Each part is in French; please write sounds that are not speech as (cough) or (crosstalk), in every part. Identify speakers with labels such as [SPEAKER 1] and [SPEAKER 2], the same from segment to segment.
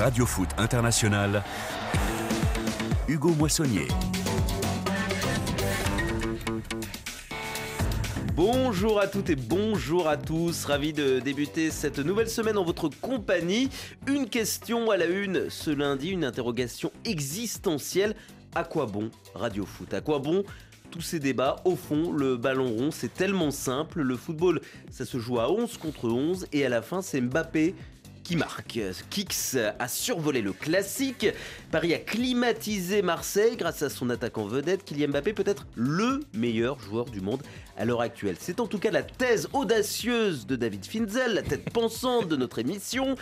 [SPEAKER 1] Radio Foot International, Hugo Moissonnier.
[SPEAKER 2] Bonjour à toutes et bonjour à tous, ravi de débuter cette nouvelle semaine en votre compagnie. Une question à la une ce lundi, une interrogation existentielle. À quoi bon Radio Foot? À quoi bon tous ces débats, au fond, le ballon rond, c'est tellement simple. Le football, ça se joue à 11 contre 11 et à la fin, c'est Mbappé qui marque. Kix a survolé le classique. Paris a climatisé Marseille grâce à son attaquant vedette. Kylian Mbappé peut être le meilleur joueur du monde à l'heure actuelle. C'est en tout cas la thèse audacieuse de David Finzel, la tête (laughs) pensante de notre émission.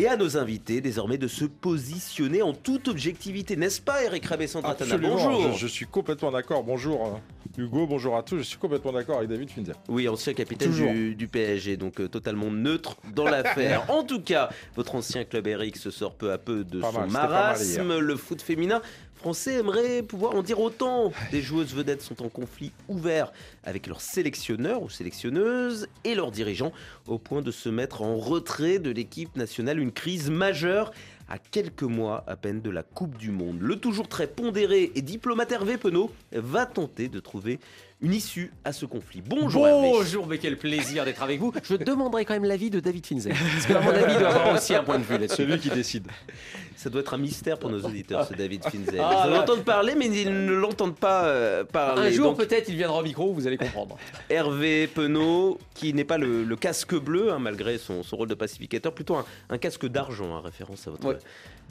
[SPEAKER 2] Et à nos invités désormais de se positionner en toute objectivité, n'est-ce pas Eric Rabessandratana
[SPEAKER 3] Bonjour. Je, je, suis complètement d'accord. Bonjour euh, Hugo, bonjour à tous. Je suis complètement d'accord avec David Finzer.
[SPEAKER 2] Oui, ancien capitaine du, du, PSG, donc euh, totalement neutre dans l'affaire. (laughs) en tout cas, votre ancien club Eric se sort peu à peu de son marasme. Le foot féminin Français aimerait pouvoir en dire autant. Des joueuses vedettes sont en conflit ouvert avec leurs sélectionneurs ou sélectionneuses et leurs dirigeants au point de se mettre en retrait de l'équipe nationale. Une crise majeure à quelques mois à peine de la Coupe du Monde. Le toujours très pondéré et diplomate Hervé Penaud va tenter de trouver une issue à ce conflit. Bonjour
[SPEAKER 4] Bonjour, mais quel plaisir d'être avec vous. Je demanderai quand même l'avis de David Finzel. Parce qu'à mon avis, il doit avoir aussi un point de vue là-dessus.
[SPEAKER 3] Celui qui décide.
[SPEAKER 2] Ça doit être un mystère pour nos auditeurs, ce David Finzel. Ah, ils l'entendent parler, mais ils ne l'entendent pas euh, parler.
[SPEAKER 4] Un jour, peut-être, il viendra au micro, vous allez comprendre.
[SPEAKER 2] Hervé Penaud, qui n'est pas le, casque bleu, hein, malgré son, rôle de pacificateur, plutôt un, casque d'argent, en référence à votre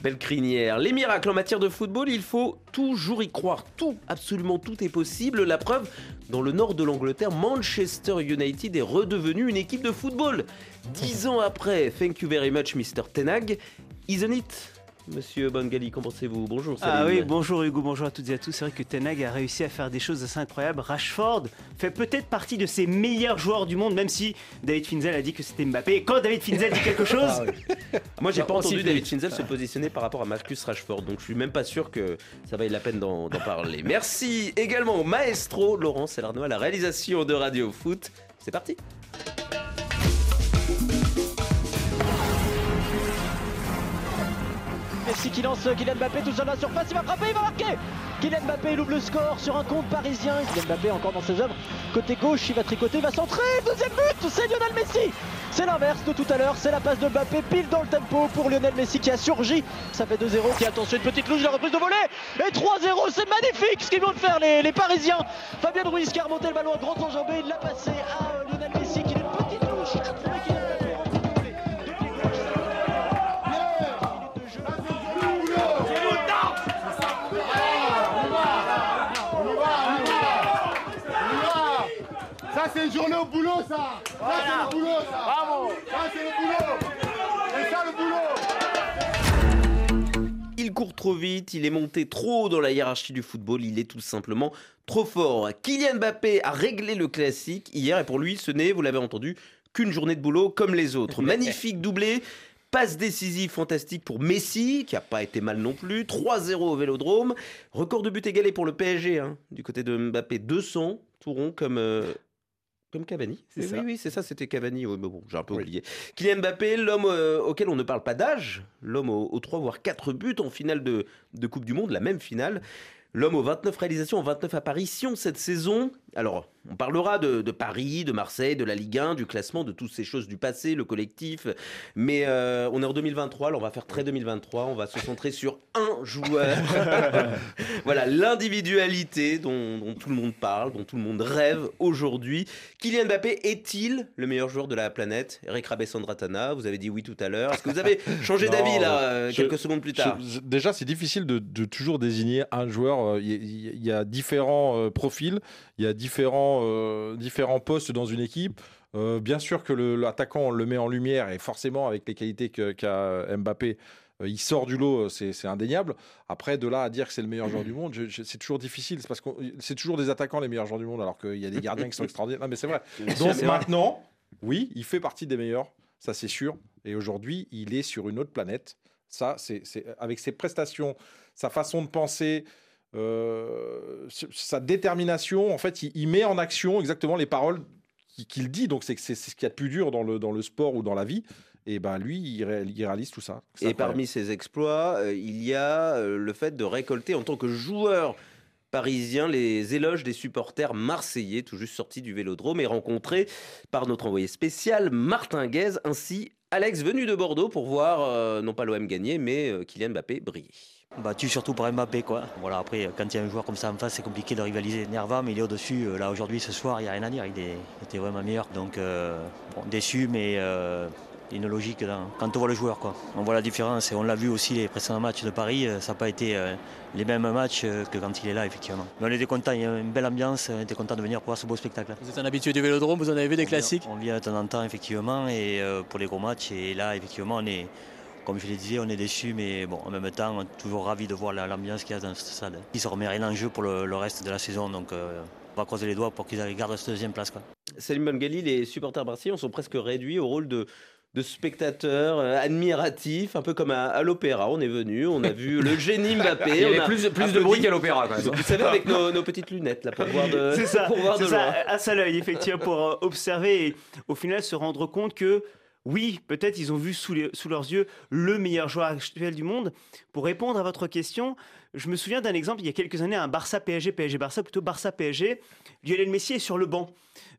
[SPEAKER 2] belle crinière. Les miracles en matière de football, il faut toujours y croire. Tout, absolument tout est possible. La preuve, dans le nord de l'Angleterre, Manchester United est redevenu une équipe de football. Dix ans après, thank you very much, Mr. Tenag. Isn't it Monsieur Bongali, qu'en pensez-vous? Bonjour.
[SPEAKER 5] Ah oui, bonjour Hugo, bonjour à toutes et à tous. C'est vrai que Tenag a réussi à faire des choses assez incroyables. Rashford fait peut-être partie de ses meilleurs joueurs du monde, même si David Finzel a dit que c'était Mbappé. Et quand David Finzel dit quelque (laughs) chose,
[SPEAKER 2] ah moi j'ai pas entendu David Finzel se positionner par rapport à Marcus Rashford, donc je suis même pas sûr que ça vaille la peine d'en parler. Merci également Maestro Laurent Salarno à la réalisation de Radio Foot. C'est parti.
[SPEAKER 6] Messi qui lance Kylian Mbappé tout seul dans la surface, il va frapper, il va marquer Kylian Mbappé il le score sur un compte parisien. Kylian Mbappé encore dans ses œuvres. Côté gauche, il va tricoter, il va centrer. Deuxième but, c'est Lionel Messi. C'est l'inverse de tout à l'heure, c'est la passe de Mbappé pile dans le tempo pour Lionel Messi qui a surgi. Ça fait 2-0. Qui attention, une petite louche, la reprise de volée. Et 3-0, c'est magnifique ce qu'ils vont faire les, les Parisiens. Fabien Ruiz qui a remonté le ballon à grand enjambé, il l'a passé à Lionel Messi qui a une petite louche.
[SPEAKER 7] C'est une journée au boulot, ça Ça, c'est le boulot, ça Bravo Ça, c'est le boulot C'est ça, le
[SPEAKER 2] boulot Il court trop vite, il est monté trop haut dans la hiérarchie du football, il est tout simplement trop fort. Kylian Mbappé a réglé le classique hier et pour lui, ce n'est, vous l'avez entendu, qu'une journée de boulot comme les autres. (laughs) Magnifique doublé, Passe décisive fantastique pour Messi, qui a pas été mal non plus. 3-0 au Vélodrome. Record de but égalé pour le PSG, hein, du côté de Mbappé, 200, tout rond comme euh, comme Cavani, c'est ça. Oui, oui, c'est ça, c'était Cavani. mais bon, j'ai un peu oublié. Kylian Mbappé, l'homme euh, auquel on ne parle pas d'âge, l'homme aux, 3 voire 4 buts en finale de, de Coupe du Monde, la même finale. L'homme aux 29 réalisations, 29 apparitions cette saison. Alors, on parlera de, Paris, de Marseille, de la Ligue 1, du classement, de toutes ces choses du passé, le collectif. Mais euh, on est en 2023, alors on va faire très 2023. On va se centrer sur un joueur. (laughs) voilà, l'individualité dont, tout le monde parle, dont tout le monde rêve aujourd'hui. Kylian Mbappé est-il le meilleur joueur de la planète? Eric Rabessandratana, vous avez dit oui tout à l'heure. Est-ce que vous avez changé (laughs) d'avis là, euh, quelques secondes plus tard?
[SPEAKER 3] Déjà, c'est difficile de, toujours désigner un joueur. Il y, y a différents euh, profils, il y a différents euh, différents postes dans une équipe. Euh, bien sûr que l'attaquant, on le met en lumière et forcément, avec les qualités qu'a Mbappé, euh, il sort du lot, c'est indéniable. Après, de là à dire que c'est le meilleur joueur du monde, c'est toujours difficile. C'est parce que c'est toujours des attaquants les meilleurs joueurs du monde, alors qu'il y a des gardiens qui sont (laughs) extraordinaires. Non, mais c'est vrai. Donc maintenant, oui, il fait partie des meilleurs, ça c'est sûr. Et aujourd'hui, il est sur une autre planète. Ça, c'est avec ses prestations, sa façon de penser, euh, sa détermination, en fait, il, met en action exactement les paroles qu'il dit. Donc, c'est ce qu'il y a de plus dur dans le, dans le sport ou dans la vie. Et ben lui, il, ré- il réalise tout ça.
[SPEAKER 2] Et parmi ses exploits, euh, il y a euh, le fait de récolter en tant que joueur parisien les éloges des supporters marseillais tout juste sortis du Vélodrome et rencontrés par notre envoyé spécial Martin Guez ainsi Alex venu de Bordeaux pour voir non pas l'OM gagner mais Kylian Mbappé briller.
[SPEAKER 8] Battu surtout par Mbappé quoi. Voilà après quand il y a un joueur comme ça en face c'est compliqué de rivaliser. Nerva mais il est au-dessus. Euh, Là aujourd'hui ce soir il n'y a rien à dire. Il, est- il était vraiment meilleur. Donc euh, bon, déçu mais euh, il y a une logique dans- quand on voit le joueur quoi. On voit la différence et on l'a vu aussi les précédents matchs de Paris. euh, Ça n'a pas été euh, les mêmes matchs euh, que quand il est là effectivement. Mais on était content, il y a une belle ambiance. On était content de venir pour voir ce beau spectacle.
[SPEAKER 9] Vous êtes un habitué du Vélodrome, vous en avez vu des classiques
[SPEAKER 8] On vient de temps en temps, effectivement, et euh, pour les gros matchs. Et là, effectivement, on est, comme je le disais, on est déçus, mais bon, en même temps, on est toujours ravis de voir la- l'ambiance qu'il y a dans ce stade. Ils se remet rien en jeu pour le, le reste de la saison, donc euh, on va croiser les doigts pour qu'ils gardent cette deuxième place. Quoi.
[SPEAKER 2] Salim Bengali, les supporters marseillais sont presque réduits au rôle de de spectateurs euh, admiratifs, un peu comme à, à l'opéra. On est venu, on a vu le génie (laughs) Mbappé.
[SPEAKER 4] Il y avait
[SPEAKER 2] a
[SPEAKER 4] plus, plus de bruit qu'à l'opéra quand même.
[SPEAKER 2] Vous savez, avec nos, nos petites lunettes là pour (laughs) voir de,
[SPEAKER 5] C'est ça,
[SPEAKER 2] pour voir de
[SPEAKER 5] ça,
[SPEAKER 2] loin.
[SPEAKER 5] à seul œil, effectivement, pour euh, observer et au final se rendre compte que oui, peut-être ils ont vu sous, les- sous leurs yeux le meilleur joueur actuel du monde. Pour répondre à votre question, je me souviens d'un exemple il y a quelques années, un Barça-PSG, PSG-Barça, plutôt Barça-PSG. Lionel Messi est sur le banc.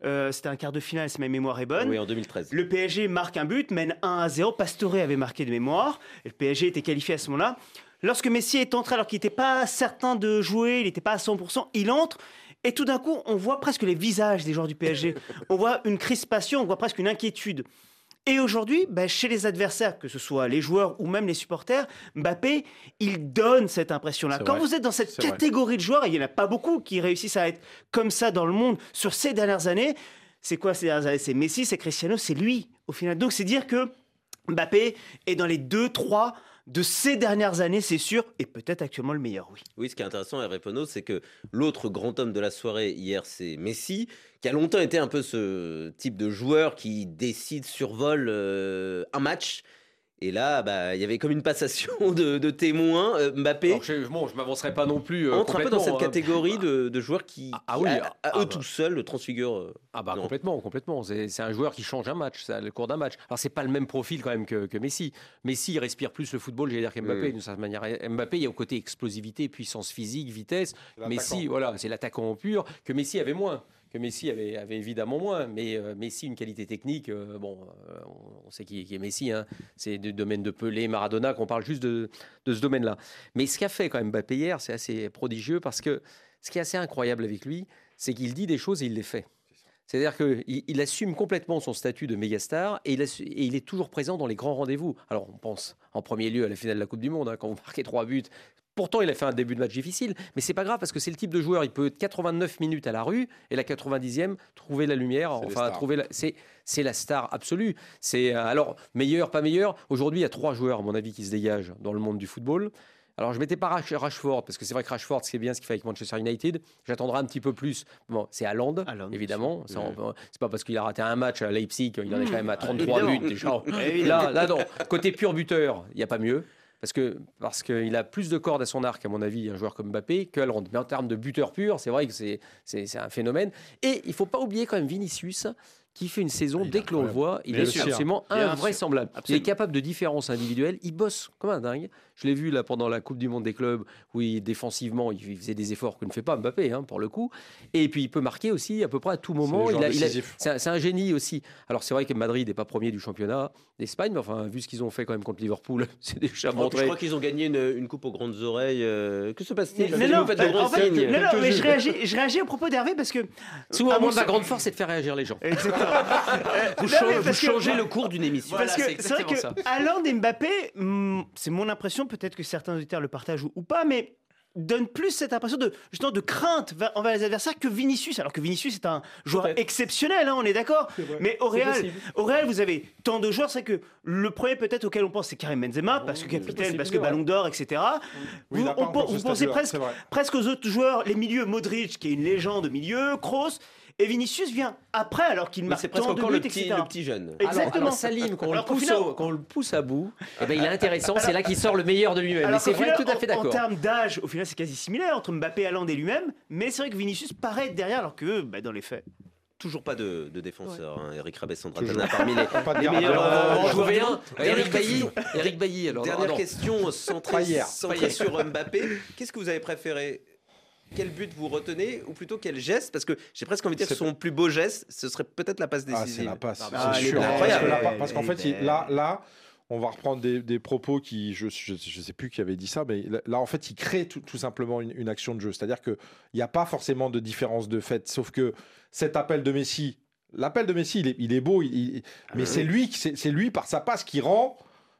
[SPEAKER 5] Euh, C'était un quart de finale, si ma mémoire est bonne.
[SPEAKER 2] Oui, en 2013.
[SPEAKER 5] Le PSG marque un but, mène 1 à 0. Pastore avait marqué de mémoire. Et le PSG était qualifié à ce moment-là. Lorsque Messi est entré, alors qu'il n'était pas certain de jouer, il n'était pas à 100%, il entre. Et tout d'un coup, on voit presque les visages des joueurs du PSG. on voit une crispation, on voit presque une inquiétude. Et aujourd'hui, ben, chez les adversaires, que ce soit les joueurs ou même les supporters, Mbappé, il donne cette impression-là. Quand
[SPEAKER 3] vrai.
[SPEAKER 5] vous êtes dans cette
[SPEAKER 3] vrai.
[SPEAKER 5] catégorie de joueurs, et il n'y en a pas beaucoup qui réussissent à être comme ça dans le monde sur ces dernières années, c'est quoi ces dernières années? C'est Messi, c'est Cristiano, c'est lui au final. Donc c'est dire que Mbappé est dans les deux, trois de ces dernières années, c'est sûr, et peut-être actuellement le meilleur, oui.
[SPEAKER 2] Oui, ce qui est intéressant, Hervé Penaud, c'est que l'autre grand homme de la soirée hier, c'est Messi, qui a longtemps été un peu ce type de joueur qui décide, survole euh, un match. Et là, bah, il y avait comme une passation (laughs) de, de témoins. Euh, Mbappé
[SPEAKER 4] Alors, je, bon, je m'avancerai pas non plus. euh,
[SPEAKER 2] entre un peu dans cette
[SPEAKER 4] hein.
[SPEAKER 2] catégorie de, de joueurs qui,
[SPEAKER 4] Ah, ah
[SPEAKER 2] qui,
[SPEAKER 4] oui,
[SPEAKER 2] à, à
[SPEAKER 4] ah
[SPEAKER 2] eux
[SPEAKER 4] bah.
[SPEAKER 2] tout seuls, le transfigurent. euh,
[SPEAKER 4] Ah bah
[SPEAKER 2] Non.
[SPEAKER 4] complètement, complètement. C'est un joueur qui change un match, ça, le cours d'un match. Alors c'est pas le même profil quand même que, que Messi. Messi il respire plus le football, j'allais dire qu'Mbappé
[SPEAKER 2] Mm.
[SPEAKER 4] d'une certaine manière. Mbappé il y a au côté explosivité, puissance physique, vitesse. Messi voilà, c'est l'attaquant pur que Messi avait moins. Que Messi avait, évidemment moins, mais euh, Messi une qualité technique. euh, bon, euh, on, sait qui, est Messi. Hein. C'est du domaine de Pelé, Maradona, qu'on parle juste de, ce domaine-là. Mais ce qu'a fait quand même Mbappé hier, c'est assez prodigieux parce que ce qui est assez incroyable avec lui, c'est qu'il dit des choses et il les fait. C'est-à-dire qu'il il assume complètement son statut de mégastar et il, et il est toujours présent dans les grands rendez-vous. Alors on pense en premier lieu à la finale de la Coupe du Monde, hein, quand vous marquez trois buts. Pourtant, il a fait un début de match difficile, mais c'est pas grave parce que c'est le type de joueur. Il peut être 89 minutes à la rue et la 90e trouver la lumière. Enfin, trouver la- c'est c'est la star absolue. C'est euh, alors meilleur, pas meilleur. Aujourd'hui, il y a trois joueurs, à mon avis, qui se dégagent dans le monde du football. Alors, je mettais pas Rash- Rashford parce que c'est vrai que Rashford, c'est bien ce qu'il fait avec Manchester United. J'attendrai un petit peu plus. Bon, c'est Haaland,
[SPEAKER 5] Haaland,
[SPEAKER 4] évidemment. on- C'est pas parce qu'il a raté un match à Leipzig qu'il en est quand même à 33
[SPEAKER 5] Évidemment.
[SPEAKER 4] buts déjà. (laughs) Là, là, non. Côté pur buteur, il n'y a pas mieux. Parce que parce qu'il a plus de cordes à son arc, à mon avis, un joueur comme Mbappé, que. Mais en termes de buteur pur, c'est vrai que c'est c'est un phénomène. Et il faut pas oublier quand même Vinicius, qui fait une saison, dès que l'on le voit, il est absolument invraisemblable. Il est capable de différences individuelles, il bosse comme un dingue. Je l'ai vu là pendant la Coupe du Monde des clubs, où il, défensivement, il faisait des efforts que ne fait pas Mbappé, hein, pour le coup. Et puis il peut marquer aussi à peu près à tout moment. c'est un, génie aussi. Alors c'est vrai que Madrid n'est pas premier du championnat d'Espagne, mais enfin, vu ce qu'ils ont fait quand même contre Liverpool, (laughs) c'est déjà
[SPEAKER 2] Je crois, je
[SPEAKER 4] montré.
[SPEAKER 2] crois qu'ils ont gagné une, une coupe aux grandes oreilles. euh, que se passe-t-il?
[SPEAKER 5] Non, non, en fait, mais je réagis, je réagis au propos d'Hervé parce que.
[SPEAKER 4] Souvent,
[SPEAKER 5] mon sens-
[SPEAKER 4] grande force, c'est de faire réagir les gens. (laughs)
[SPEAKER 5] Exactement. Euh,
[SPEAKER 2] Vous,
[SPEAKER 5] non,
[SPEAKER 2] changez- vous
[SPEAKER 5] que-
[SPEAKER 2] le cours d'une émission.
[SPEAKER 4] Voilà,
[SPEAKER 5] Parce
[SPEAKER 4] c'est
[SPEAKER 5] que c'est vrai que
[SPEAKER 4] ça.
[SPEAKER 5] Haaland et Mbappé, hmm, c'est mon impression, peut-être que certains auditeurs le partagent ou, ou pas, mais donnent plus cette impression de justement de crainte envers les adversaires que Vinicius. Alors que Vinicius est un joueur exceptionnel, hein, on est d'accord. Mais au Real,
[SPEAKER 4] possible.
[SPEAKER 5] au Real, vous avez tant de joueurs, c'est que le premier peut-être auquel on pense, c'est Karim Benzema, parce que capitaine, parce que. Ballon d'Or, etc.
[SPEAKER 3] Oui,
[SPEAKER 5] vous on- vous pensez presque aux autres joueurs, les milieux, Modric, qui est une légende au milieu, Kroos, et Vinicius vient après, alors qu'il
[SPEAKER 2] Mais
[SPEAKER 5] marque
[SPEAKER 2] c'est presque encore
[SPEAKER 5] buts,
[SPEAKER 2] le petit, le petit jeune.
[SPEAKER 5] Exactement.
[SPEAKER 4] Alors, alors, Salim, quand on, le
[SPEAKER 5] Alors
[SPEAKER 4] pousse,
[SPEAKER 5] final-
[SPEAKER 4] au- quand on le pousse à bout, eh ben, il est intéressant, c'est là qu'il sort le meilleur de lui-même. C'est vrai, tout à fait
[SPEAKER 5] en- En
[SPEAKER 4] d'accord.
[SPEAKER 5] termes d'âge, au final, c'est quasi similaire entre Mbappé, Haaland et lui-même. Mais c'est vrai que Vinicius paraît derrière, alors que bah, dans les faits.
[SPEAKER 2] toujours pas de, de défenseur. hein. Eric parmi les, (laughs) les meilleurs
[SPEAKER 4] Alors,
[SPEAKER 2] euh, joueurs.
[SPEAKER 4] Eric
[SPEAKER 2] Dernière
[SPEAKER 4] Bailly.
[SPEAKER 2] question.
[SPEAKER 4] Eric Bailly, alors.
[SPEAKER 2] Dernière
[SPEAKER 4] non, non.
[SPEAKER 2] question centrée,
[SPEAKER 3] hier.
[SPEAKER 2] centrée sur Mbappé. Qu'est-ce que vous avez préféré quel but vous retenez ou plutôt quel geste Parce que j'ai presque envie de dire que son plus beau geste, ce serait peut-être la passe
[SPEAKER 3] Ah, c'est
[SPEAKER 2] décisive.
[SPEAKER 3] la passe,
[SPEAKER 2] Ah,
[SPEAKER 3] c'est sûr.
[SPEAKER 2] incroyable.
[SPEAKER 3] Parce qu'en fait, il- là, là, on va reprendre des, des propos qui, je, je sais plus qui avait dit ça, mais là, en fait, il crée tout, tout simplement une, une action de jeu. C'est-à-dire qu'il n'y a pas forcément de différence de fait, sauf que cet appel de Messi, l'appel de Messi, il est, il est beau, il- il- mais c'est lui, c'est lui par sa passe qui rend.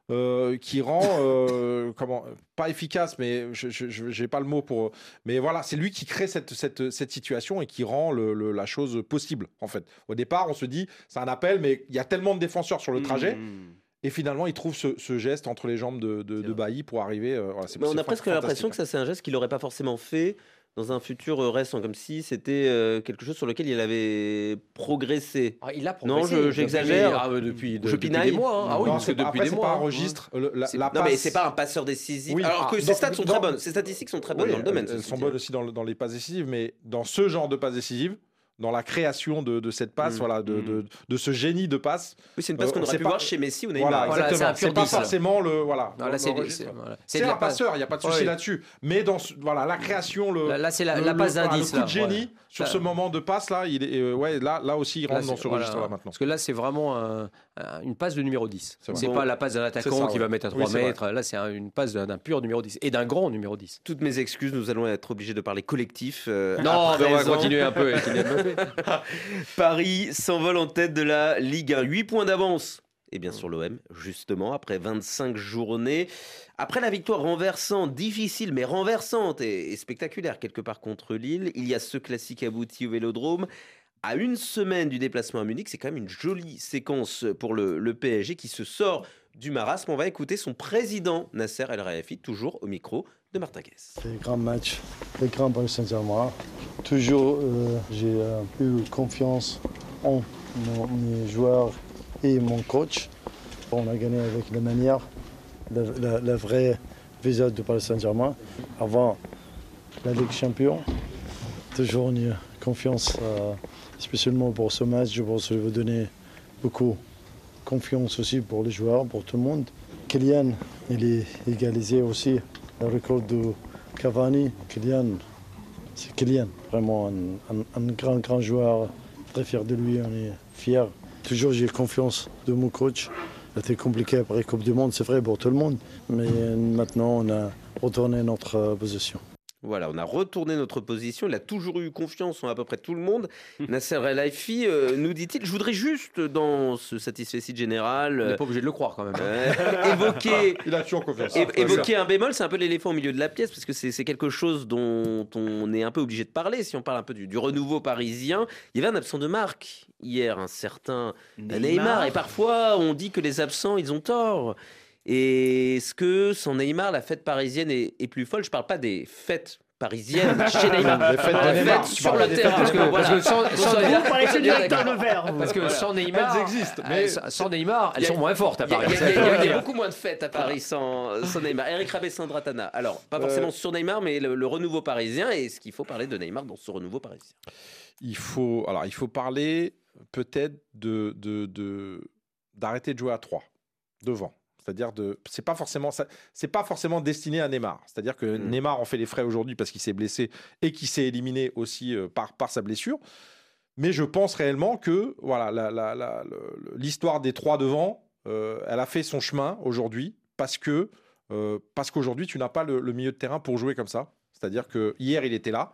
[SPEAKER 3] Euh, qui rend euh, (laughs) comment pas efficace mais je n'ai pas le mot pour mais voilà c'est lui qui crée cette, cette, cette situation et qui rend le- le- la chose possible en fait. Au départ on se dit c'est un appel mais il y a tellement de défenseurs sur le trajet
[SPEAKER 2] Mmh.
[SPEAKER 3] et finalement il trouve ce, ce geste entre les jambes de, de, de Bailly pour arriver euh, voilà,
[SPEAKER 2] Mais on a presque l'impression que ça c'est un geste qu'il n'aurait pas forcément fait dans un futur euh, récent, comme si c'était euh, quelque chose sur lequel il avait progressé.
[SPEAKER 4] Ah, il a
[SPEAKER 2] Non,
[SPEAKER 4] progressé.
[SPEAKER 2] je-
[SPEAKER 4] Depuis-
[SPEAKER 2] j'exagère.
[SPEAKER 4] Ah, euh, depuis, de-
[SPEAKER 2] Je
[SPEAKER 4] depuis des mois. hein. Ah oui,
[SPEAKER 3] Non,
[SPEAKER 4] parce que depuis
[SPEAKER 3] après,
[SPEAKER 4] des mois.
[SPEAKER 3] pas un
[SPEAKER 4] hein.
[SPEAKER 3] registre le- la, la
[SPEAKER 2] non, mais c'est pas un passeur décisif.
[SPEAKER 3] Oui,
[SPEAKER 2] Alors
[SPEAKER 3] ah,
[SPEAKER 2] que ses
[SPEAKER 3] dans-
[SPEAKER 2] stats sont
[SPEAKER 3] dans-
[SPEAKER 2] très bonnes, ses statistiques sont très bonnes
[SPEAKER 3] Oui,
[SPEAKER 2] dans le domaine.
[SPEAKER 3] Elles, sont bonnes aussi dans, le- dans les passes décisives, mais dans ce genre de passes décisives, dans la création de, de cette passe,
[SPEAKER 2] Mm.
[SPEAKER 3] voilà, de,
[SPEAKER 2] Mm.
[SPEAKER 3] de, de ce génie de passe.
[SPEAKER 2] Oui, c'est une passe
[SPEAKER 3] Euh,
[SPEAKER 2] qu'on aurait
[SPEAKER 3] c'est
[SPEAKER 2] pu
[SPEAKER 3] pas-
[SPEAKER 2] voir chez Messi ou Neymar.
[SPEAKER 3] Voilà,
[SPEAKER 4] Voilà, c'est
[SPEAKER 3] exactement. pas
[SPEAKER 4] 10, là.
[SPEAKER 3] forcément le voilà.
[SPEAKER 4] C'est
[SPEAKER 3] un
[SPEAKER 4] passe-
[SPEAKER 3] passeur, il n'y a pas de souci
[SPEAKER 4] Ouais.
[SPEAKER 3] là-dessus. Mais dans ce- voilà, la création, le,
[SPEAKER 4] Là, là, c'est la, passe d'indice.
[SPEAKER 3] le coup de génie
[SPEAKER 4] voilà.
[SPEAKER 3] sur
[SPEAKER 4] Là-
[SPEAKER 3] ce moment de passe là, il est, euh, ouais, là, là aussi il
[SPEAKER 4] Là,
[SPEAKER 3] rentre dans ce
[SPEAKER 4] voilà.
[SPEAKER 3] registre là maintenant.
[SPEAKER 4] Parce que là, c'est vraiment un- un- une passe de numéro 10.
[SPEAKER 3] C'est
[SPEAKER 4] pas la passe d'un attaquant qui va mettre à
[SPEAKER 3] Oui,
[SPEAKER 4] 3
[SPEAKER 3] c'est vrai.
[SPEAKER 4] mètres. Là, c'est un- une passe d'un pur numéro 10 et d'un grand numéro 10.
[SPEAKER 2] Toutes mes excuses, nous allons être obligés de parler collectif. euh,
[SPEAKER 4] Non, on va continuer un peu. (laughs) (laughs)
[SPEAKER 2] Paris s'envole en tête de la Ligue 1. 8 points d'avance. Et bien sûr l'OM, justement, après 25 journées. Après la victoire renversante, difficile mais renversante et, spectaculaire quelque part contre Lille, il y a ce classique abouti au Vélodrome. À une semaine du déplacement à Munich, c'est quand même une jolie séquence pour le, le PSG qui se sort du marasme. On va écouter son président Nasser El Raifi, toujours au micro de Martin Guess.
[SPEAKER 10] C'est un grand match, le grand Paris Saint-Germain. Toujours, euh, j'ai euh, eu confiance en mes joueurs et mon coach. On a gagné avec la manière, la vraie visage de Paris Saint-Germain. Avant la Ligue Champion, toujours une confiance, euh, spécialement pour ce match. Je pense que je vais donner beaucoup confiance aussi pour les joueurs, pour tout le monde. Kylian, il est égalisé aussi le record de Cavani. Kylian, c'est Kylian, vraiment un, un- grand, grand joueur. Très fier de lui, on est fiers. Toujours j'ai confiance de mon coach. C'était compliqué après Coupe du Monde, c'est vrai pour tout le monde. Mais maintenant, on a retourné notre position.
[SPEAKER 2] Voilà, on a retourné notre position. Il a toujours eu confiance en à peu près tout le monde. Nasser El Haïfi, euh, nous dit-il, je voudrais juste, dans ce satisfait général,
[SPEAKER 4] On n'est
[SPEAKER 2] euh,
[SPEAKER 4] pas obligé de le croire quand même.
[SPEAKER 2] euh, (laughs) évoquer,
[SPEAKER 3] Il a toujours confiance.
[SPEAKER 2] é-
[SPEAKER 3] Ah,
[SPEAKER 2] évoquer un bémol. C'est un peu l'éléphant au milieu de la pièce, parce que c'est quelque chose dont on est un peu obligé de parler. Si on parle un peu du, du renouveau parisien, il y avait un absent de marque hier, un certain Neymar. Et parfois, on dit que les absents, ils ont tort. Et est-ce que sans Neymar, la fête parisienne est, est plus folle? Je parle pas des fêtes parisiennes (laughs) chez Neymar.
[SPEAKER 3] Les fêtes de Neymar.
[SPEAKER 2] sur le terrain.
[SPEAKER 4] Parce que, parce que sans, sans
[SPEAKER 5] Vous
[SPEAKER 4] Neymar. Parce que sans Neymar,
[SPEAKER 3] Elles existent, mais-
[SPEAKER 4] sans- Neymar, elles sont moins fortes à Paris.
[SPEAKER 2] il y a- (laughs) beaucoup moins de fêtes à Paris sans, sans Neymar. Eric Rabessandra Tana. Alors, pas forcément sur Neymar, mais le, le renouveau parisien. Et est-ce qu'il faut parler de Neymar dans ce renouveau parisien?
[SPEAKER 3] Il faut, alors, il faut parler peut-être de, de, de- d'arrêter de jouer à 3 devant. C'est-à-dire de, c'est pas forcément, c'est pas forcément destiné à Neymar. C'est-à-dire que
[SPEAKER 2] Mm.
[SPEAKER 3] Neymar en fait les frais aujourd'hui parce qu'il s'est blessé et qu'il s'est éliminé aussi euh, par, par sa blessure. Mais je pense réellement que voilà, l'histoire des trois devant, euh, elle a fait son chemin aujourd'hui parce que euh, parce qu'aujourd'hui tu n'as pas le, le milieu de terrain pour jouer comme ça. C'est-à-dire que hier il était là,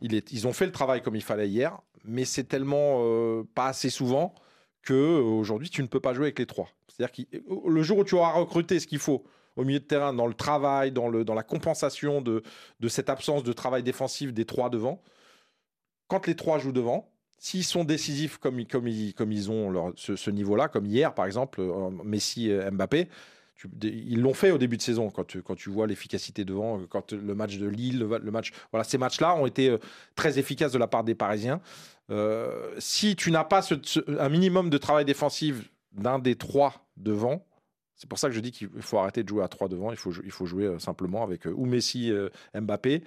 [SPEAKER 3] il est, ils ont fait le travail comme il fallait hier, mais c'est tellement euh, pas assez souvent que aujourd'hui tu ne peux pas jouer avec les trois. C'est-à-dire que le jour où tu auras recruté ce qu'il faut au milieu de terrain, dans le travail, dans, le, dans la compensation de, de cette absence de travail défensif des trois devant, quand les trois jouent devant, s'ils sont décisifs comme, comme, ils, comme ils ont leur- ce, niveau-là, comme hier par exemple, euh, Messi Mbappé, ils l'ont fait au début de saison quand tu, quand tu vois l'efficacité devant, euh, quand le match de Lille, le, match, voilà, ces matchs-là ont été euh, très efficaces de la part des Parisiens. Si tu n'as pas un minimum de travail défensif d'un des trois devant, c'est pour ça que je dis qu'il faut arrêter de jouer à trois devant. Il faut, il faut jouer euh, simplement avec euh, ou Messi, euh, Mbappé,